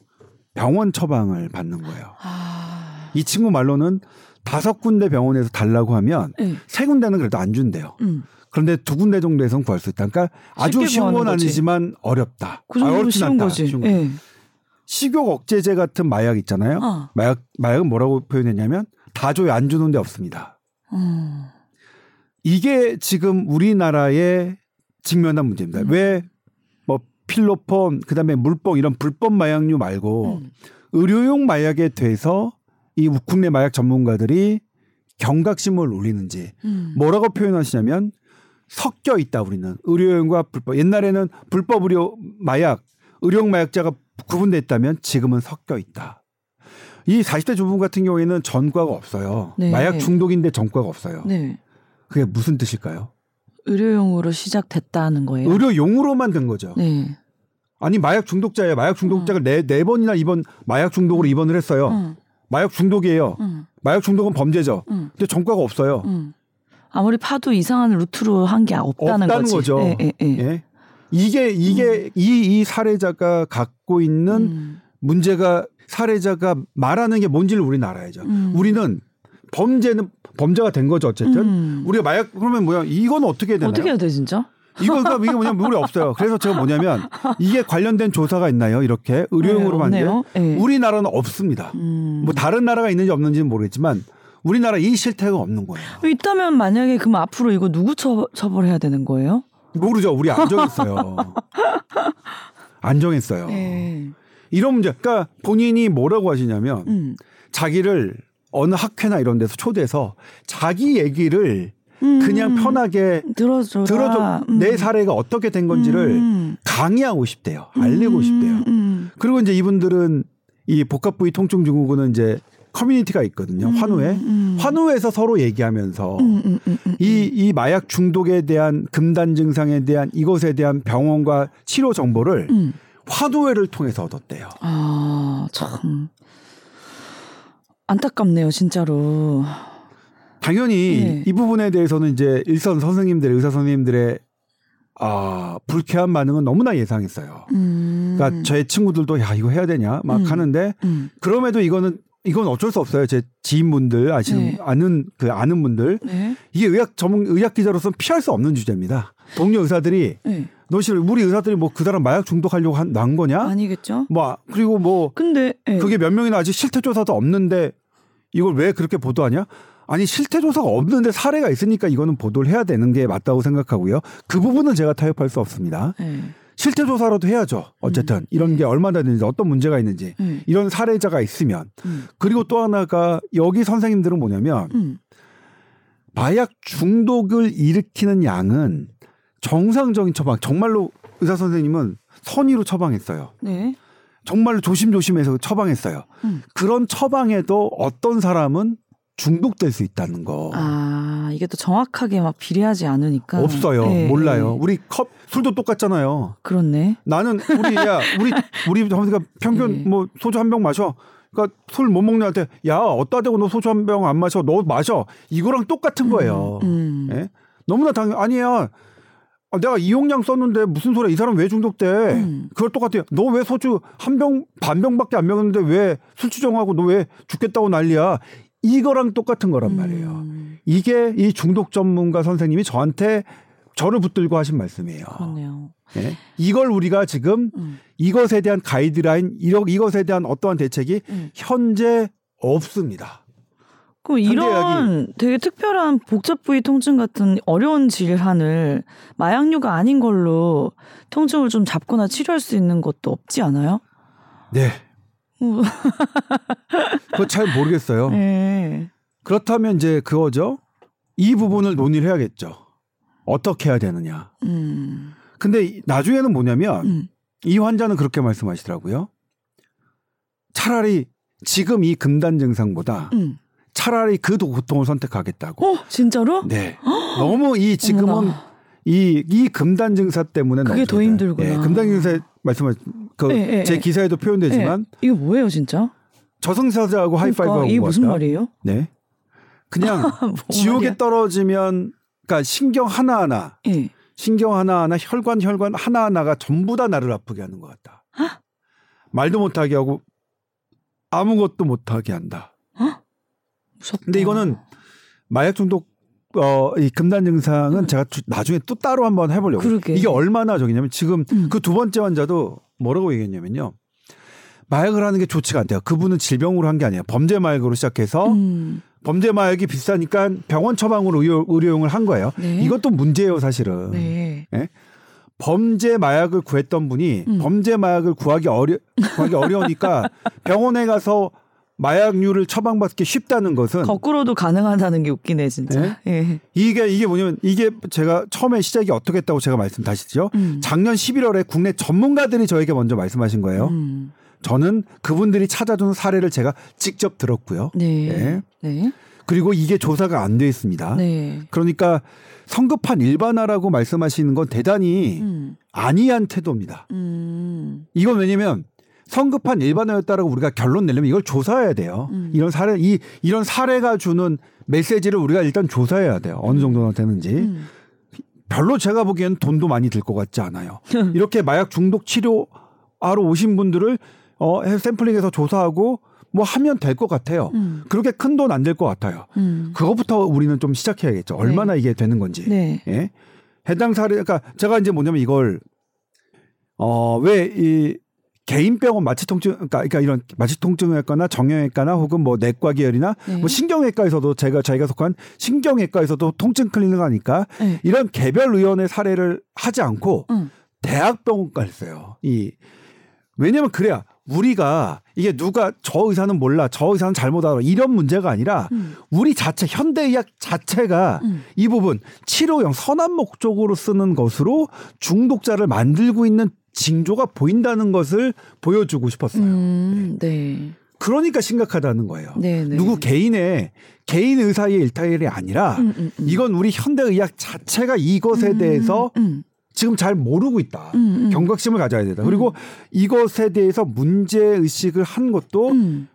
Speaker 2: 병원 처방을 받는 거예요.
Speaker 1: 아.
Speaker 2: 이 친구 말로는 다섯 군데 병원에서 달라고 하면
Speaker 1: 네.
Speaker 2: 세 군데는 그래도 안 준대요.
Speaker 1: 음.
Speaker 2: 그런데 두 군데 정도에선 구할 수 있다. 그러니까 아주 쉬운 건
Speaker 1: 거지.
Speaker 2: 아니지만 어렵다.
Speaker 1: 그
Speaker 2: 아,
Speaker 1: 정도로
Speaker 2: 어렵진
Speaker 1: 쉬운
Speaker 2: 않다.
Speaker 1: 거지.
Speaker 2: 쉬운 거.
Speaker 1: 예.
Speaker 2: 식욕 억제제 같은 마약 있잖아요.
Speaker 1: 어.
Speaker 2: 마약 마약은 뭐라고 표현했냐면 다 줘요 안 주는 데 없습니다.
Speaker 1: 음.
Speaker 2: 이게 지금 우리나라에 직면한 문제입니다.
Speaker 1: 음.
Speaker 2: 왜뭐 필로폰 그다음에 물뽕 이런 불법 마약류 말고
Speaker 1: 음.
Speaker 2: 의료용 마약에 대해서 이 국내 마약 전문가들이 경각심을 울리는지
Speaker 1: 음.
Speaker 2: 뭐라고 표현하시냐면 섞여 있다 우리는 의료용과 불법 옛날에는 불법 의료 마약 의료용 마약자가 구분됐다면 지금은 섞여 있다. 이 40대 주부 같은 경우에는 전과가 없어요.
Speaker 1: 네.
Speaker 2: 마약 중독인데 전과가 없어요.
Speaker 1: 네.
Speaker 2: 그게 무슨 뜻일까요?
Speaker 1: 의료용으로 시작됐다는 거예요.
Speaker 2: 의료용으로만 된 거죠.
Speaker 1: 네.
Speaker 2: 아니 마약 중독자예요. 마약 중독자가 네, 네 번이나 입원 마약 중독으로 입원을 했어요.
Speaker 1: 음.
Speaker 2: 마약 중독이에요.
Speaker 1: 음.
Speaker 2: 마약 중독은 범죄죠.
Speaker 1: 음.
Speaker 2: 근데 전과가 없어요.
Speaker 1: 음. 아무리 파도 이상한 루트로 한 게 없다는,
Speaker 2: 없다는
Speaker 1: 거지.
Speaker 2: 거죠.
Speaker 1: 예, 예, 예.
Speaker 2: 예. 이게 이게 이 이 사례자가 갖고 있는
Speaker 1: 음.
Speaker 2: 문제가 사례자가 말하는 게 뭔지를 우리는 알아야죠.
Speaker 1: 음.
Speaker 2: 우리는 범죄는 범죄가 된 거죠 어쨌든.
Speaker 1: 음.
Speaker 2: 우리가 마약 그러면 뭐야? 이건 어떻게 해야 되나요?
Speaker 1: 어떻게 해야 돼 진짜?
Speaker 2: 이거 그러니까 이게 뭐냐면 물이 없어요. 그래서 제가 뭐냐면 이게 관련된 조사가 있나요? 이렇게 의료용으로
Speaker 1: 네,
Speaker 2: 만든.
Speaker 1: 예.
Speaker 2: 우리나라는 없습니다.
Speaker 1: 음.
Speaker 2: 뭐 다른 나라가 있는지 없는지는 모르겠지만 우리나라 이 실태가 없는 거예요.
Speaker 1: 있다면 만약에 그럼 앞으로 이거 누구 처, 처벌해야 되는 거예요?
Speaker 2: 모르죠. 우리 안 정했어요. [laughs] 안 정했어요.
Speaker 1: 예.
Speaker 2: 이런 문제. 그러니까 본인이 뭐라고 하시냐면
Speaker 1: 음.
Speaker 2: 자기를 어느 학회나 이런 데서 초대해서 자기 얘기를
Speaker 1: 음.
Speaker 2: 그냥 편하게
Speaker 1: 들어줘라.
Speaker 2: 들어줘
Speaker 1: 음.
Speaker 2: 내 사례가 어떻게 된 건지를
Speaker 1: 음.
Speaker 2: 강의하고 싶대요. 알리고
Speaker 1: 음.
Speaker 2: 싶대요.
Speaker 1: 음.
Speaker 2: 그리고 이제 이분들은 이 복합 부위 통증 증후군은 이제 커뮤니티가 있거든요.
Speaker 1: 음.
Speaker 2: 환우회.
Speaker 1: 음.
Speaker 2: 환우회에서 서로 얘기하면서
Speaker 1: 음, 음, 음, 음.
Speaker 2: 이, 이 마약 중독에 대한 금단 증상에 대한 이것에 대한 병원과 치료 정보를
Speaker 1: 음.
Speaker 2: 환우회를 통해서 얻었대요.
Speaker 1: 아, 참. 안타깝네요, 진짜로.
Speaker 2: 당연히
Speaker 1: 네.
Speaker 2: 이 부분에 대해서는 이제 일선 선생님들, 의사 선생님들의 아, 불쾌한 반응은 너무나 예상했어요.
Speaker 1: 음.
Speaker 2: 그러니까 제 친구들도 야, 이거 해야 되냐 막
Speaker 1: 음.
Speaker 2: 하는데
Speaker 1: 음.
Speaker 2: 그럼에도 이거는 이건 어쩔 수 없어요. 제 지인분들 아시는
Speaker 1: 네.
Speaker 2: 아는 그 아는 분들
Speaker 1: 네.
Speaker 2: 이게 의학 전문 의학 기자로서는 피할 수 없는 주제입니다. 동료 의사들이
Speaker 1: 네.
Speaker 2: 너 씨, 우리 의사들이 뭐 그 사람 마약 중독하려고 한, 난 거냐?
Speaker 1: 아니겠죠?
Speaker 2: 뭐 그리고 뭐
Speaker 1: 근데 예.
Speaker 2: 그게 몇 명이나 아직 실태 조사도 없는데 이걸 왜 그렇게 보도하냐? 아니 실태 조사가 없는데 사례가 있으니까 이거는 보도를 해야 되는 게 맞다고 생각하고요. 그 부분은 제가 타협할 수 없습니다.
Speaker 1: 예.
Speaker 2: 실태 조사라도 해야죠. 어쨌든
Speaker 1: 음.
Speaker 2: 이런 게 얼마나 되는지 어떤 문제가 있는지
Speaker 1: 예.
Speaker 2: 이런 사례자가 있으면
Speaker 1: 음.
Speaker 2: 그리고 또 하나가 여기 선생님들은 뭐냐면
Speaker 1: 음.
Speaker 2: 마약 중독을 일으키는 양은 정상적인 처방 정말로 의사 선생님은 선의로 처방했어요.
Speaker 1: 네.
Speaker 2: 정말로 조심조심해서 처방했어요.
Speaker 1: 음.
Speaker 2: 그런 처방에도 어떤 사람은 중독될 수 있다는 거
Speaker 1: 아, 이게 또 정확하게 막 비례하지 않으니까.
Speaker 2: 없어요.
Speaker 1: 예,
Speaker 2: 몰라요.
Speaker 1: 예.
Speaker 2: 우리 컵 술도 똑같잖아요.
Speaker 1: 그렇네.
Speaker 2: 나는 우리 야 우리 [laughs] 우리 그러니까 평균
Speaker 1: 예.
Speaker 2: 뭐 소주 한 병 마셔. 그러니까 술 못 먹는 한테 야 어따 대고 너 소주 한 병 안 마셔. 너 마셔. 이거랑 똑같은 거예요.
Speaker 1: 음.
Speaker 2: 예? 너무나 당연 아니야. 아, 내가 이용량 썼는데 무슨 소리야? 이 사람 왜 중독돼?
Speaker 1: 음.
Speaker 2: 그걸 똑같아요. 너 왜 소주 한 병 반 병밖에 안 먹었는데 왜 술 추정하고 너 왜 죽겠다고 난리야? 이거랑 똑같은 거란 말이에요.
Speaker 1: 음.
Speaker 2: 이게 이 중독 전문가 선생님이 저한테 저를 붙들고 하신 말씀이에요.
Speaker 1: 그렇네요.
Speaker 2: 예? 이걸 우리가 지금
Speaker 1: 음.
Speaker 2: 이것에 대한 가이드라인, 이것에 대한 어떠한 대책이
Speaker 1: 음.
Speaker 2: 현재 없습니다.
Speaker 1: 그럼 이런 되게 특별한 복잡 부위 통증 같은 어려운 질환을 마약류가 아닌 걸로 통증을 좀 잡거나 치료할 수 있는 것도 없지 않아요?
Speaker 2: 네.
Speaker 1: 어. [laughs]
Speaker 2: 그거 잘 모르겠어요.
Speaker 1: 네.
Speaker 2: 그렇다면 이제 그거죠. 이 부분을 논의를 해야겠죠. 어떻게 해야 되느냐.
Speaker 1: 음.
Speaker 2: 근데 이- 나중에는 뭐냐면
Speaker 1: 음.
Speaker 2: 이 환자는 그렇게 말씀하시더라고요. 차라리 지금 이 금단 증상보다
Speaker 1: 음.
Speaker 2: 차라리 그 고통을 선택하겠다고.
Speaker 1: 어, 진짜로?
Speaker 2: 네. 너무 이 지금은
Speaker 1: 어머나.
Speaker 2: 이, 이 금단 증사 때문에
Speaker 1: 그게 더 힘들구나.
Speaker 2: 예, 금단 증사 말씀하신 그제
Speaker 1: 예, 예, 예.
Speaker 2: 기사에도 표현되지만
Speaker 1: 네. 이거 뭐예요, 진짜?
Speaker 2: 저승사자하고 하이파이브하고
Speaker 1: 그러니까 이게 무슨
Speaker 2: 왔다.
Speaker 1: 말이에요?
Speaker 2: 네. 그냥 [laughs]
Speaker 1: 뭔
Speaker 2: 지옥에
Speaker 1: 말이야?
Speaker 2: 떨어지면 그러니까 신경 하나하나
Speaker 1: 예.
Speaker 2: 신경 하나하나 혈관 혈관 하나하나가 전부 다 나를 아프게 하는 것 같다. 말도 못하게 하고 아무것도 못하게 한다.
Speaker 1: 헉? 무섭다.
Speaker 2: 근데 이거는 마약 중독 어, 이 금단 증상은
Speaker 1: 음.
Speaker 2: 제가 주- 나중에 또 따로 한번 해보려고.
Speaker 1: 그러게.
Speaker 2: 이게 얼마나 저기냐면 지금
Speaker 1: 음.
Speaker 2: 그두 번째 환자도 뭐라고 얘기했냐면요. 마약을 하는 게 좋지가 않대요. 그분은 질병으로 한 게 아니에요. 범죄 마약으로 시작해서
Speaker 1: 음.
Speaker 2: 범죄 마약이 비싸니까 병원 처방으로 의료, 의료용을 한 거예요.
Speaker 1: 네.
Speaker 2: 이것도 문제예요, 사실은.
Speaker 1: 네.
Speaker 2: 범죄 마약을 구했던 분이
Speaker 1: 음.
Speaker 2: 범죄 마약을 구하기 어려 구하기 어려우니까 [laughs] 병원에 가서 마약류를 처방받기 쉽다는 것은
Speaker 1: 거꾸로도 가능하다는 게 웃기네 진짜. 예.
Speaker 2: 이게 이게 뭐냐면 이게 제가 처음에 시작이 어떻게 했다고 제가 말씀 다시죠.
Speaker 1: 음.
Speaker 2: 작년 11월에 국내 전문가들이 저에게 먼저 말씀하신 거예요.
Speaker 1: 음.
Speaker 2: 저는 그분들이 찾아준 사례를 제가 직접 들었고요.
Speaker 1: 네.
Speaker 2: 네.
Speaker 1: 네.
Speaker 2: 그리고 이게 조사가 안 돼 있습니다.
Speaker 1: 네.
Speaker 2: 그러니까 성급한 일반화라고 말씀하시는 건 대단히
Speaker 1: 음.
Speaker 2: 안이한 태도입니다.
Speaker 1: 음.
Speaker 2: 이건 왜냐면 성급한 일반화였다라고 우리가 결론 내려면 이걸 조사해야 돼요.
Speaker 1: 음.
Speaker 2: 이런 사례 이 이런 사례가 주는 메시지를 우리가 일단 조사해야 돼요. 어느 정도나 되는지.
Speaker 1: 음.
Speaker 2: 별로 제가 보기엔 돈도 많이 들 것 같지 않아요. [laughs] 이렇게 마약 중독 치료하러 오신 분들을 어 해- 샘플링해서 조사하고 뭐 하면 될 것 같아요.
Speaker 1: 음.
Speaker 2: 그렇게 큰 돈 안 될 것 같아요.
Speaker 1: 음.
Speaker 2: 그거부터 우리는 좀 시작해야겠죠. 얼마나 이게 되는 건지.
Speaker 1: 네.
Speaker 2: 예. 해당 사례, 그러니까 제가 이제 뭐냐면 이걸 어왜이 개인 병원 마취통증, 그러니까, 그러니까 이런 마취통증외과나 정형외과나 혹은 뭐 내과 계열이나
Speaker 1: 네.
Speaker 2: 뭐 신경외과에서도 제가 저희가 속한 신경외과에서도 통증 클리닉 하니까
Speaker 1: 네.
Speaker 2: 이런 개별 의원의 사례를 하지 않고
Speaker 1: 음.
Speaker 2: 대학병원까지 써요. 이 왜냐면 그래야 우리가 이게 누가 저 의사는 몰라, 저 의사는 잘못 알아 이런 문제가 아니라
Speaker 1: 음.
Speaker 2: 우리 자체 현대의학 자체가
Speaker 1: 음.
Speaker 2: 이 부분 치료용 선한 목적으로 쓰는 것으로 중독자를 만들고 있는 징조가 보인다는 것을 보여주고 싶었어요.
Speaker 1: 음. 네.
Speaker 2: 그러니까 심각하다는 거예요.
Speaker 1: 네. 네.
Speaker 2: 누구 개인의 개인 의사의 일탈이 아니라
Speaker 1: 음, 음, 음.
Speaker 2: 이건 우리 현대 의학 자체가 이것에
Speaker 1: 음,
Speaker 2: 대해서
Speaker 1: 음.
Speaker 2: 지금 잘 모르고 있다. 경각심을 가져야 된다. 그리고 이것에 대해서 문제 의식을 한 것도
Speaker 1: 음.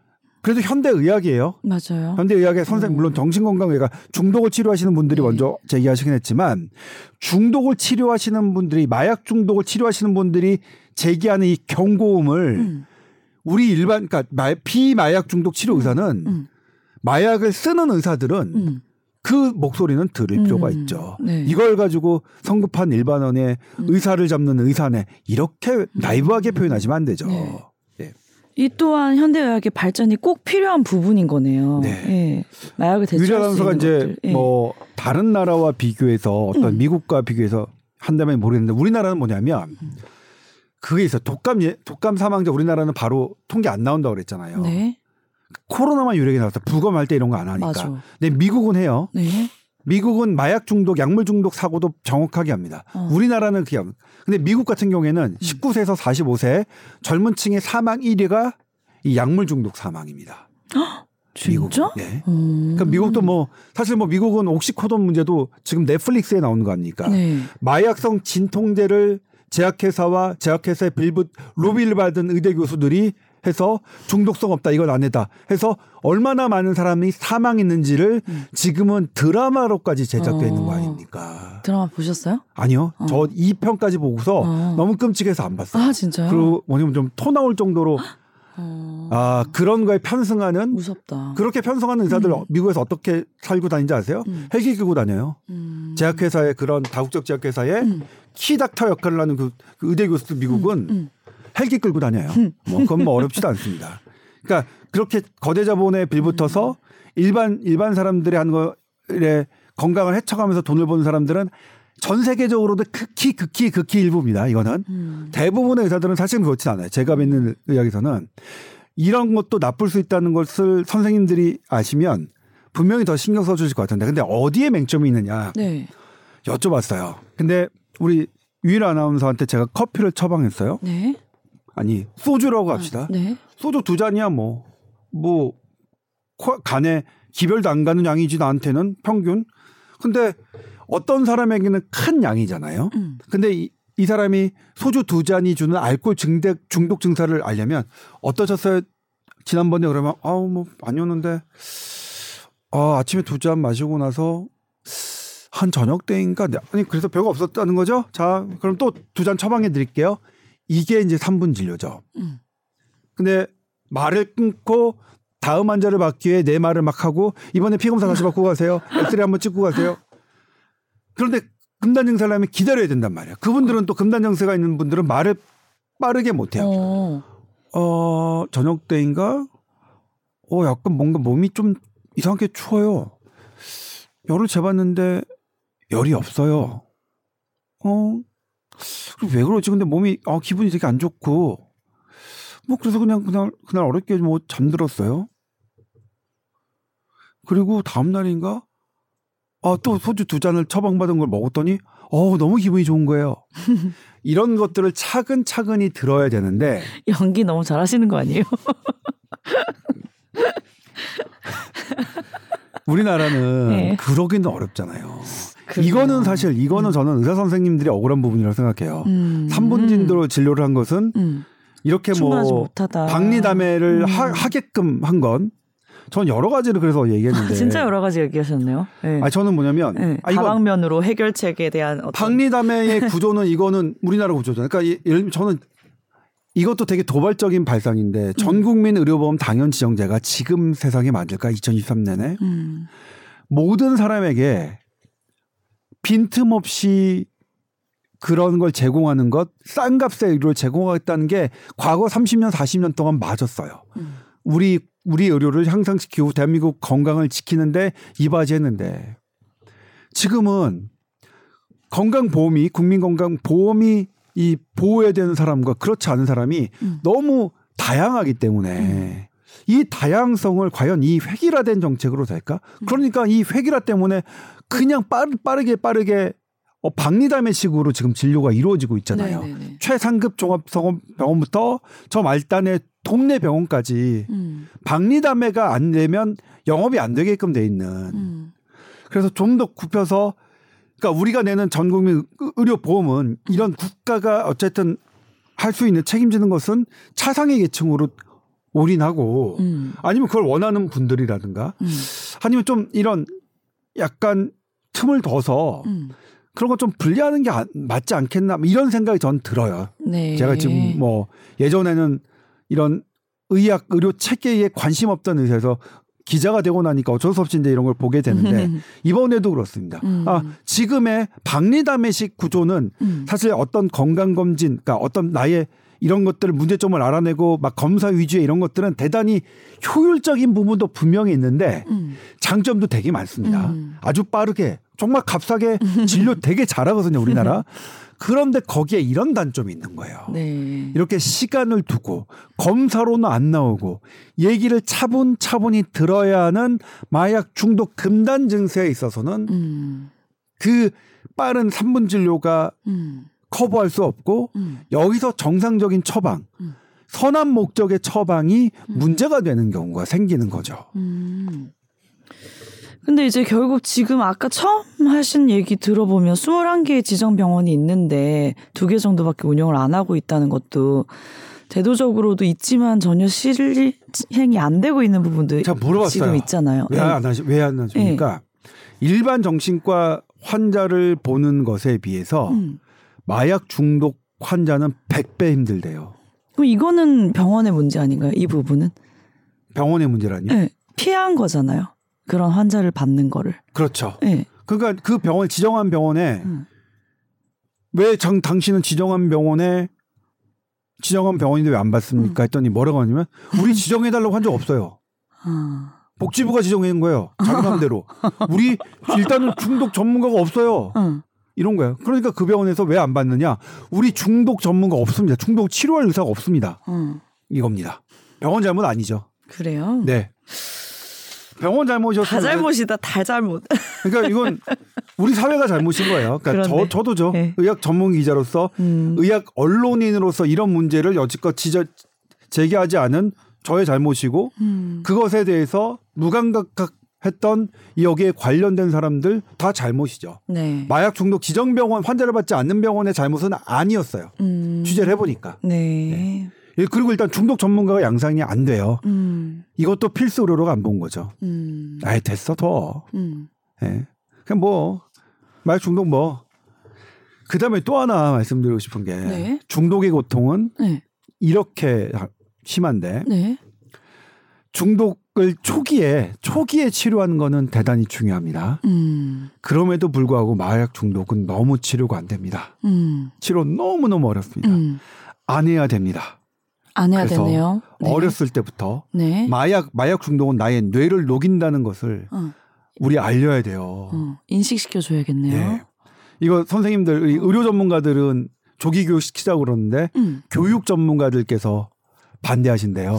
Speaker 2: 그래도 현대 의학이에요.
Speaker 1: 맞아요.
Speaker 2: 현대 의학의 선생 물론 정신건강의가 중독을 치료하시는 분들이
Speaker 1: 네.
Speaker 2: 먼저 제기하시긴 했지만 중독을 치료하시는 분들이 마약 중독을 치료하시는 분들이 제기하는 이 경고음을
Speaker 1: 음.
Speaker 2: 우리 일반 그러니까 마- 비마약 중독 치료 의사는
Speaker 1: 음.
Speaker 2: 마약을 쓰는 의사들은
Speaker 1: 음.
Speaker 2: 그 목소리는 들을
Speaker 1: 음.
Speaker 2: 필요가 있죠.
Speaker 1: 네.
Speaker 2: 이걸 가지고 성급한 일반원의
Speaker 1: 음.
Speaker 2: 의사를 잡는 의사네 이렇게 나이브하게 표현하시면 안 되죠.
Speaker 1: 네.
Speaker 2: 네.
Speaker 1: 이 또한 현대의학의 발전이 꼭 필요한 부분인 거네요.
Speaker 2: 네.
Speaker 1: 예. 마약을
Speaker 2: 유리
Speaker 1: 수 있는
Speaker 2: 이제
Speaker 1: 것들. 예.
Speaker 2: 뭐 다른 나라와 비교해서 어떤
Speaker 1: 음.
Speaker 2: 미국과 비교해서 한다면 모르겠는데 우리나라는 뭐냐면 그게 있어 요 독감 예, 독감 사망자 우리나라는 바로 통계 안 나온다고 그랬잖아요.
Speaker 1: 네.
Speaker 2: 코로나만 유력이 나왔어. 부검할 때 이런 거 안 하니까.
Speaker 1: 맞아.
Speaker 2: 근데 미국은 해요.
Speaker 1: 네.
Speaker 2: 미국은 마약 중독, 약물 중독 사고도 정확하게 합니다.
Speaker 1: 어.
Speaker 2: 우리나라는 없- 근데 미국 같은 경우에는 19세에서 45세 젊은 층의 사망 1위가 이 약물 중독 사망입니다. 미국. [gasps]
Speaker 1: 진짜?
Speaker 2: 네.
Speaker 1: 음.
Speaker 2: 그러니까 미국도 뭐 사실 뭐 미국은 옥시코돈 문제도 지금 넷플릭스에 나오는 거 아닙니까?
Speaker 1: 네.
Speaker 2: 마약성 진통제를 제약회사와 제약회사의 빌부 로비를 받은 의대 교수들이 해서 중독성 없다 이건 아니다 해서 얼마나 많은 사람이 사망했는지를 지금은 드라마로까지 제작돼 있는 거
Speaker 1: 어.
Speaker 2: 아닙니까?
Speaker 1: 드라마 보셨어요?
Speaker 2: 아니요,
Speaker 1: 어.
Speaker 2: 저 2편까지 보고서
Speaker 1: 어.
Speaker 2: 너무 끔찍해서 안 봤어요.
Speaker 1: 아 진짜요?
Speaker 2: 그리고 뭐냐면 좀 토 나올 정도로
Speaker 1: 어.
Speaker 2: 아 그런 거에 편승하는
Speaker 1: 무섭다.
Speaker 2: 그렇게 편성하는 의사들
Speaker 1: 음.
Speaker 2: 미국에서 어떻게 살고 다니는지 아세요?
Speaker 1: 음.
Speaker 2: 헬기 끌고 다녀요.
Speaker 1: 음.
Speaker 2: 제약회사의 그런 다국적 제약회사의
Speaker 1: 음.
Speaker 2: 키닥터 역할을 하는 그, 그 의대 교수들 미국은
Speaker 1: 음.
Speaker 2: 헬기 끌고 다녀요. 뭐 그건 뭐 어렵지도 않습니다. 그러니까 그렇게 거대 자본에 빌붙어서 일반 일반 사람들이 하는 거에 건강을 해쳐가면서 돈을 버는 사람들은 전 세계적으로도 극히 극히 극히 일부입니다. 이거는
Speaker 1: 음.
Speaker 2: 대부분의 의사들은 사실은 그렇진 않아요. 제가 뵙는 의학에서는 이런 것도 나쁠 수 있다는 것을 선생님들이 아시면 분명히 더 신경 써주실 것 같은데 근데 어디에 맹점이 있느냐
Speaker 1: 네.
Speaker 2: 여쭤봤어요. 근데 우리 유일 아나운서한테 제가 커피를 처방했어요.
Speaker 1: 네.
Speaker 2: 아니 소주라고 합시다.
Speaker 1: 네.
Speaker 2: 소주 두 잔이야 뭐뭐 간에 기별도 안 가는 양이지 나한테는 평균. 근데 어떤 사람에게는 큰 양이잖아요.
Speaker 1: 음.
Speaker 2: 근데 이, 이 사람이 소주 두 잔이 주는 알코올 중독, 중독 증사를 알려면 어떠셨어요? 지난번에 그러면 아우 뭐 아니었는데 아 아침에 두 잔 마시고 나서 한 저녁 때인가 네, 아니 그래서 별거 없었다는 거죠? 자 그럼 또 두 잔 처방해 드릴게요. 이게 이제 3분 진료죠.
Speaker 1: 음.
Speaker 2: 근데 말을 끊고 다음 환자를 받기 위해 내 말을 막 하고 이번에 피 검사 다시 받고 가세요. 엑스레이 한번 찍고 가세요. 그런데 금단 증세를 하면 기다려야 된단 말이야. 그분들은 또 금단 증세가 있는 분들은 말을 빠르게 못 해요.
Speaker 1: 어.
Speaker 2: 어, 저녁 때인가? 어, 약간 뭔가 몸이 좀 이상하게 추워요. 열을 재봤는데 열이 없어요. 어, 왜 그러지? 근데 몸이, 어, 기분이 되게 안 좋고. 뭐, 그래서 그냥 그날, 그날 어렵게 뭐 잠들었어요. 그리고 다음 날인가? 아, 또 소주 두 잔을 처방받은 걸 먹었더니, 어, 너무 기분이 좋은 거예요. [laughs] 이런 것들을 차근차근히 들어야 되는데,
Speaker 1: 연기 너무 잘하시는 거 아니에요? [laughs]
Speaker 2: 우리나라는
Speaker 1: 네.
Speaker 2: 그러기는 어렵잖아요. 이거는 사실 이거는 저는 의사 선생님들이 억울한 부분이라고 생각해요.
Speaker 1: 음.
Speaker 2: 삼분진도로 진료를 한 것은
Speaker 1: 음.
Speaker 2: 이렇게 뭐. 박리담회를
Speaker 1: 음.
Speaker 2: 하, 게끔 한 건 전 여러 가지를 그래서 얘기했는데
Speaker 1: 진짜 여러 가지 얘기하셨네요. 네.
Speaker 2: 아 저는 뭐냐면
Speaker 1: 네.
Speaker 2: 아 이거
Speaker 1: 다방면으로 해결책에 대한 어떤
Speaker 2: 박리담회의 [laughs] 구조는 이거는 우리나라 구조잖아요. 그러니까 예- 예를 들면 저는 이것도 되게 도발적인 발상인데 전 국민 의료보험 당연 지정제가 지금 세상에 맞을까? 2023년에
Speaker 1: 음.
Speaker 2: 모든 사람에게 빈틈없이 그런 걸 제공하는 것, 싼 값의 의료를 제공하겠다는 게 과거 30년, 40년 동안 맞았어요.
Speaker 1: 음.
Speaker 2: 우리, 우리 의료를 향상시키고 대한민국 건강을 지키는데 이바지했는데 지금은 건강보험이, 국민건강보험이 이 보호해야 되는 사람과 그렇지 않은 사람이
Speaker 1: 음.
Speaker 2: 너무 다양하기 때문에 이 다양성을 과연 이 획일화된 정책으로 될까? 그러니까 이 획일화 때문에 그냥 빠르, 빠르게 빠르게 어, 박리담회식으로 지금 진료가 이루어지고 있잖아요.
Speaker 1: 네네네.
Speaker 2: 최상급 종합병원부터 저 말단의 동네 병원까지
Speaker 1: 음.
Speaker 2: 박리담회가 안 되면 영업이 안 되게끔 돼 있는.
Speaker 1: 음.
Speaker 2: 그래서 좀 더 굽혀서 그러니까 우리가 내는 전국민 의- 의료 보험은 이런 국가가 어쨌든 할 수 있는 책임지는 것은 차상위 계층으로 올인하고
Speaker 1: 음.
Speaker 2: 아니면 그걸 원하는 분들이라든가
Speaker 1: 음.
Speaker 2: 아니면 좀 이런 약간 틈을 둬서
Speaker 1: 음.
Speaker 2: 그런 거 좀 분리하는 게 안- 맞지 않겠나 뭐 이런 생각이 전 들어요.
Speaker 1: 네.
Speaker 2: 제가 지금 뭐 예전에는 이런 의학 의료 체계에 관심 없던 의사에서 기자가 되고 나니까 어쩔 수 없이 이제 이런 걸 보게 되는데 [laughs] 이번에도 그렇습니다.
Speaker 1: 음.
Speaker 2: 아, 지금의 박리담회식 구조는
Speaker 1: 음.
Speaker 2: 사실 어떤 건강 검진, 그러니까 어떤 나의 이런 것들을 문제점을 알아내고 막 검사 위주의 이런 것들은 대단히 효율적인 부분도 분명히 있는데
Speaker 1: 음.
Speaker 2: 장점도 되게 많습니다.
Speaker 1: 음.
Speaker 2: 아주 빠르게 정말 값싸게 진료 되게 잘하거든요, 우리나라. 그런데 거기에 이런 단점이 있는 거예요.
Speaker 1: 네.
Speaker 2: 이렇게 시간을 두고 검사로는 안 나오고 얘기를 차분차분히 들어야 하는 마약 중독 금단 증세에 있어서는
Speaker 1: 음.
Speaker 2: 그 빠른 3분 진료가
Speaker 1: 음.
Speaker 2: 커버할 수 없고
Speaker 1: 음.
Speaker 2: 여기서 정상적인 처방,
Speaker 1: 음.
Speaker 2: 선한 목적의 처방이 문제가 되는 경우가 생기는 거죠.
Speaker 1: 음. 근데 이제 결국 지금 아까 처음 하신 얘기 들어보면 21개의 지정 병원이 있는데 두 개 정도밖에 운영을 안 하고 있다는 것도 제도적으로도 있지만 전혀 실행이 안 되고 있는 부분도
Speaker 2: 제가 물어봤어요.
Speaker 1: 지금 있잖아요.
Speaker 2: 왜 안 하시, 왜안 하십니까? 일반 정신과 환자를 보는 것에 비해서
Speaker 1: 음.
Speaker 2: 마약 중독 환자는 100배 힘들대요.
Speaker 1: 그럼 이거는 병원의 문제 아닌가요? 이 부분은?
Speaker 2: 병원의 문제라니요?
Speaker 1: 네. 피한 거잖아요. 그런 환자를 받는 거를.
Speaker 2: 그렇죠.
Speaker 1: 네.
Speaker 2: 그러니까 그 병원 지정한 병원에
Speaker 1: 음.
Speaker 2: 왜 장, 당신은 지정한 병원에 지정한 병원인데 왜안
Speaker 1: 음.
Speaker 2: 받습니까? 했더니 뭐라고 하냐면 우리 [laughs] 지정해달라고 한 적 없어요.
Speaker 1: 아.
Speaker 2: 복지부가 지정한 거예요. 자기 마음대로. [laughs] 우리 일단은 중독 전문가가 없어요.
Speaker 1: 응.
Speaker 2: 이런 거예요. 그러니까 그 병원에서 왜 안 받느냐? 우리 중독 전문가 없습니다. 중독 치료할 의사가 없습니다.
Speaker 1: 응.
Speaker 2: 이겁니다. 병원 잘못 아니죠.
Speaker 1: 그래요?
Speaker 2: 네. 병원 잘못이었어.
Speaker 1: 다 잘못이다. 다 잘못.
Speaker 2: 그러니까 이건 [laughs] 우리 사회가 잘못인 거예요. 그러니까 저,
Speaker 1: 그렇네.
Speaker 2: 저도죠.
Speaker 1: 네.
Speaker 2: 의학 전문 기자로서
Speaker 1: 음.
Speaker 2: 의학 언론인으로서 이런 문제를 여지껏 지적 제기하지 않은 저의 잘못이고
Speaker 1: 음.
Speaker 2: 그것에 대해서 무감각 했던 여기에 관련된 사람들 다 잘못이죠.
Speaker 1: 네.
Speaker 2: 마약 중독 지정병원 환자를 받지 않는 병원의 잘못은 아니었어요.
Speaker 1: 음.
Speaker 2: 취재를 해보니까.
Speaker 1: 네.
Speaker 2: 예, 그리고 일단 중독 전문가가 양상이 안 돼요.
Speaker 1: 음.
Speaker 2: 이것도 필수 의료로 안 본 거죠.
Speaker 1: 음.
Speaker 2: 아예 됐어 더.
Speaker 1: 음.
Speaker 2: 예. 그냥 뭐 마약 중독 뭐. 그 다음에 또 하나 말씀드리고 싶은 게
Speaker 1: 네. 중독의
Speaker 2: 고통은
Speaker 1: 네.
Speaker 2: 이렇게 심한데
Speaker 1: 네.
Speaker 2: 중독을 초기에 초기에 치료하는 거는 대단히 중요합니다.
Speaker 1: 음.
Speaker 2: 그럼에도 불구하고 마약 중독은 너무 치료가 안 됩니다.
Speaker 1: 음.
Speaker 2: 치료 너무 너무 어렵습니다.
Speaker 1: 음.
Speaker 2: 안 해야 됩니다.
Speaker 1: 안 해야
Speaker 2: 그래서
Speaker 1: 되네요. 네.
Speaker 2: 어렸을 때부터
Speaker 1: 네.
Speaker 2: 마약 마약 중독은 나의 뇌를 녹인다는 것을
Speaker 1: 어,
Speaker 2: 우리 알려야 돼요.
Speaker 1: 어, 인식시켜 줘야겠네요.
Speaker 2: 예. 이거 선생님들 이 의료 전문가들은 조기 교육 시키자고 그러는데
Speaker 1: 음.
Speaker 2: 교육 전문가들께서 반대하신대요.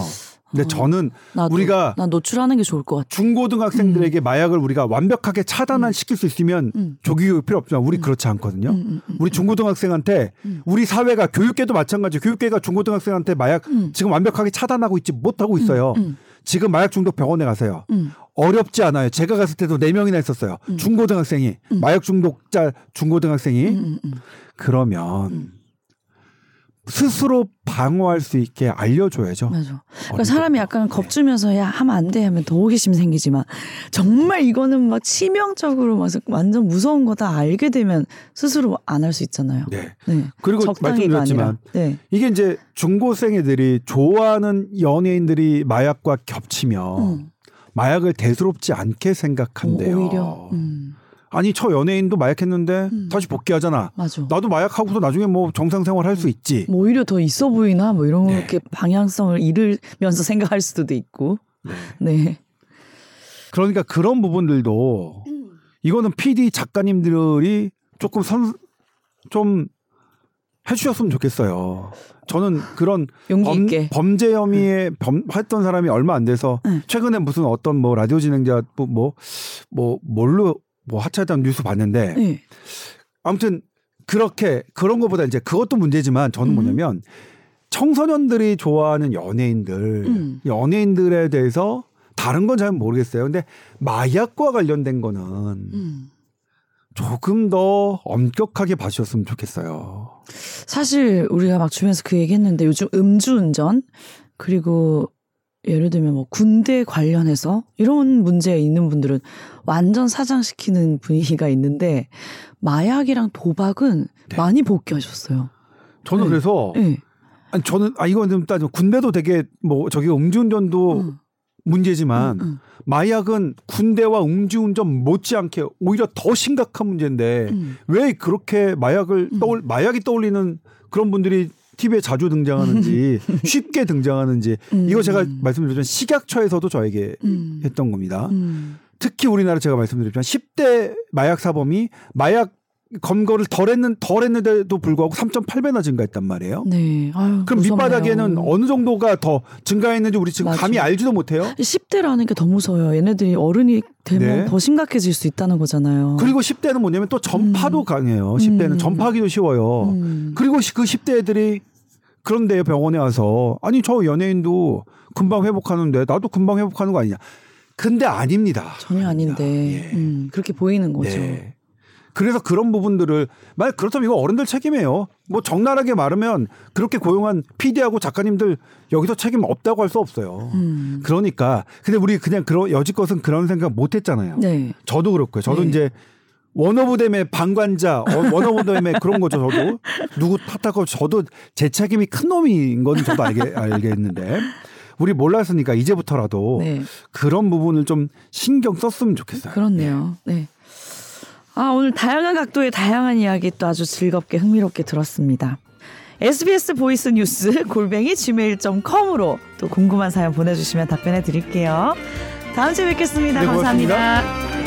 Speaker 2: 근데
Speaker 1: 어.
Speaker 2: 저는
Speaker 1: 나도,
Speaker 2: 우리가
Speaker 1: 나 노출하는 게 좋을 것 같아.
Speaker 2: 중고등학생들에게 마약을 우리가 완벽하게 차단을 시킬 수 있으면
Speaker 1: 음.
Speaker 2: 조기 교육 필요 없지만 우리 그렇지 않거든요.
Speaker 1: 음, 음, 음.
Speaker 2: 우리 중고등학생한테
Speaker 1: 음.
Speaker 2: 우리 사회가 교육계도 마찬가지. 교육계가 중고등학생한테 마약
Speaker 1: 음.
Speaker 2: 지금 완벽하게 차단하고 있지 못하고 있어요.
Speaker 1: 음.
Speaker 2: 지금 마약 중독 병원에 가세요.
Speaker 1: 음.
Speaker 2: 어렵지 않아요. 제가 갔을 때도 네 명이나 있었어요. 중고등학생이
Speaker 1: 음.
Speaker 2: 마약 중독자 중고등학생이
Speaker 1: 음, 음, 음.
Speaker 2: 그러면
Speaker 1: 음.
Speaker 2: 스스로 방어할 수 있게 알려줘야죠.
Speaker 1: 맞아. 그러니까 사람이. 약간 겁주면서 야 하면 안 돼 하면 더 호기심 생기지만 정말 이거는 막 치명적으로 막 완전 무서운 거다 알게 되면 스스로 안 할 수 있잖아요.
Speaker 2: 네.
Speaker 1: 네.
Speaker 2: 그리고 말씀드렸지만.
Speaker 1: 네.
Speaker 2: 이게 이제 중고생 애들이 좋아하는 연예인들이 마약과 겹치면
Speaker 1: 음.
Speaker 2: 마약을 대수롭지 않게
Speaker 1: 오,
Speaker 2: 생각한대요.
Speaker 1: 오 히려. 음.
Speaker 2: 아니 저 연예인도 마약했는데
Speaker 1: 음.
Speaker 2: 다시 복귀하잖아.
Speaker 1: 맞아.
Speaker 2: 나도 마약하고서 나중에 뭐 정상 생활 할수 있지.
Speaker 1: 뭐 오히려 더 있어 보이나 뭐 이런
Speaker 2: 네.
Speaker 1: 이렇게 방향성을 잃으면서 생각할 수도 있고. 네.
Speaker 2: 그러니까 그런 부분들도
Speaker 1: 음.
Speaker 2: 이거는 PD 작가님들이 조금 선, 좀 해주셨으면 좋겠어요. 저는 그런 범. 범죄 혐의에 범, 했던 사람이 얼마 안 돼서
Speaker 1: 응.
Speaker 2: 최근에 무슨 어떤 뭐 라디오 진행자 뭐뭐뭐 뭘로 뭐 하차했다는 뉴스 봤는데
Speaker 1: 네.
Speaker 2: 아무튼 그렇게 그런 것보다 이제 그것도 문제지만 저는
Speaker 1: 음.
Speaker 2: 뭐냐면 청소년들이 좋아하는 연예인들
Speaker 1: 음.
Speaker 2: 연예인들에 대해서 다른 건 잘 모르겠어요. 근데 마약과 관련된 거는
Speaker 1: 음.
Speaker 2: 조금 더 엄격하게 봐주셨으면 좋겠어요.
Speaker 1: 사실 우리가 막 주변에서 그 얘기했는데 요즘 음주운전 그리고 예를 들면 뭐 군대 관련해서 이런 문제에 있는 분들은 완전 사장시키는 분위기가 있는데 마약이랑 도박은
Speaker 2: 네.
Speaker 1: 많이 복귀하셨어요.
Speaker 2: 저는
Speaker 1: 네.
Speaker 2: 그래서
Speaker 1: 네.
Speaker 2: 아니 저는 아 이건 좀 따져 군대도 되게 뭐 저기 음주운전도
Speaker 1: 음,
Speaker 2: 문제지만
Speaker 1: 음,
Speaker 2: 마약은 군대와 음주운전 못지않게 오히려 더 심각한 문제인데
Speaker 1: 음.
Speaker 2: 왜 그렇게 마약을
Speaker 1: 음.
Speaker 2: 떠올 마약이 떠올리는 그런 분들이 TV에 자주 등장하는지 [laughs] 쉽게 등장하는지
Speaker 1: 음.
Speaker 2: 이거 제가 말씀드렸지만 식약처에서도 저에게
Speaker 1: 음.
Speaker 2: 했던 겁니다.
Speaker 1: 음.
Speaker 2: 특히 우리나라 제가 말씀드렸지만 10대 마약 사범이 마약 검거를 덜 했는 덜 했는데도 불구하고 3.8배나 증가했단 말이에요.
Speaker 1: 네. 아유,
Speaker 2: 그럼
Speaker 1: 무섭네요.
Speaker 2: 밑바닥에는 어느 정도가 더 증가했는지 우리 지금
Speaker 1: 맞아.
Speaker 2: 감히 알지도 못해요.
Speaker 1: 10대라는 게 더 무서워요. 얘네들이 어른이 되면
Speaker 2: 네.
Speaker 1: 더 심각해질 수 있다는 거잖아요.
Speaker 2: 그리고 10대는 뭐냐면 또 전파도 강해요. 10대는
Speaker 1: 음.
Speaker 2: 전파하기도 쉬워요.
Speaker 1: 음.
Speaker 2: 그리고 시- 그 10대 애들이 그런데 병원에 와서 아니 저 연예인도 금방 회복하는데 나도 금방 회복하는 거 아니냐. 근데 아닙니다.
Speaker 1: 전혀 아닌데
Speaker 2: 예.
Speaker 1: 음, 그렇게 보이는 거죠.
Speaker 2: 네. 그래서 그런 부분들을 만약 그렇다면 이거 어른들 책임이에요. 뭐 적나라하게 말하면 그렇게 고용한 PD하고 작가님들 여기서 책임 없다고 할 수 없어요.
Speaker 1: 음.
Speaker 2: 그러니까 근데 우리 그냥 그런 여지껏은 그런 생각 못 했잖아요.
Speaker 1: 네.
Speaker 2: 저도 그렇고요. 저도
Speaker 1: 네.
Speaker 2: 이제 원어브댐의 방관자, 어, 원어브댐의 그런 거죠. 저도 누구 탓하고 저도 제 책임이 큰 놈인 건 저도 알게 알겠는데 우리 몰랐으니까 이제부터라도
Speaker 1: 네.
Speaker 2: 그런 부분을 좀 신경 썼으면 좋겠어요.
Speaker 1: 그렇네요. 네. 아, 오늘 다양한 각도의 다양한 이야기 또 아주 즐겁게 흥미롭게 들었습니다. SBS voice news 골뱅이 gmail.com으로 또 궁금한 사연 보내주시면 답변해 드릴게요. 다음 주에 뵙겠습니다
Speaker 2: 네, 고맙습니다.
Speaker 1: 감사합니다.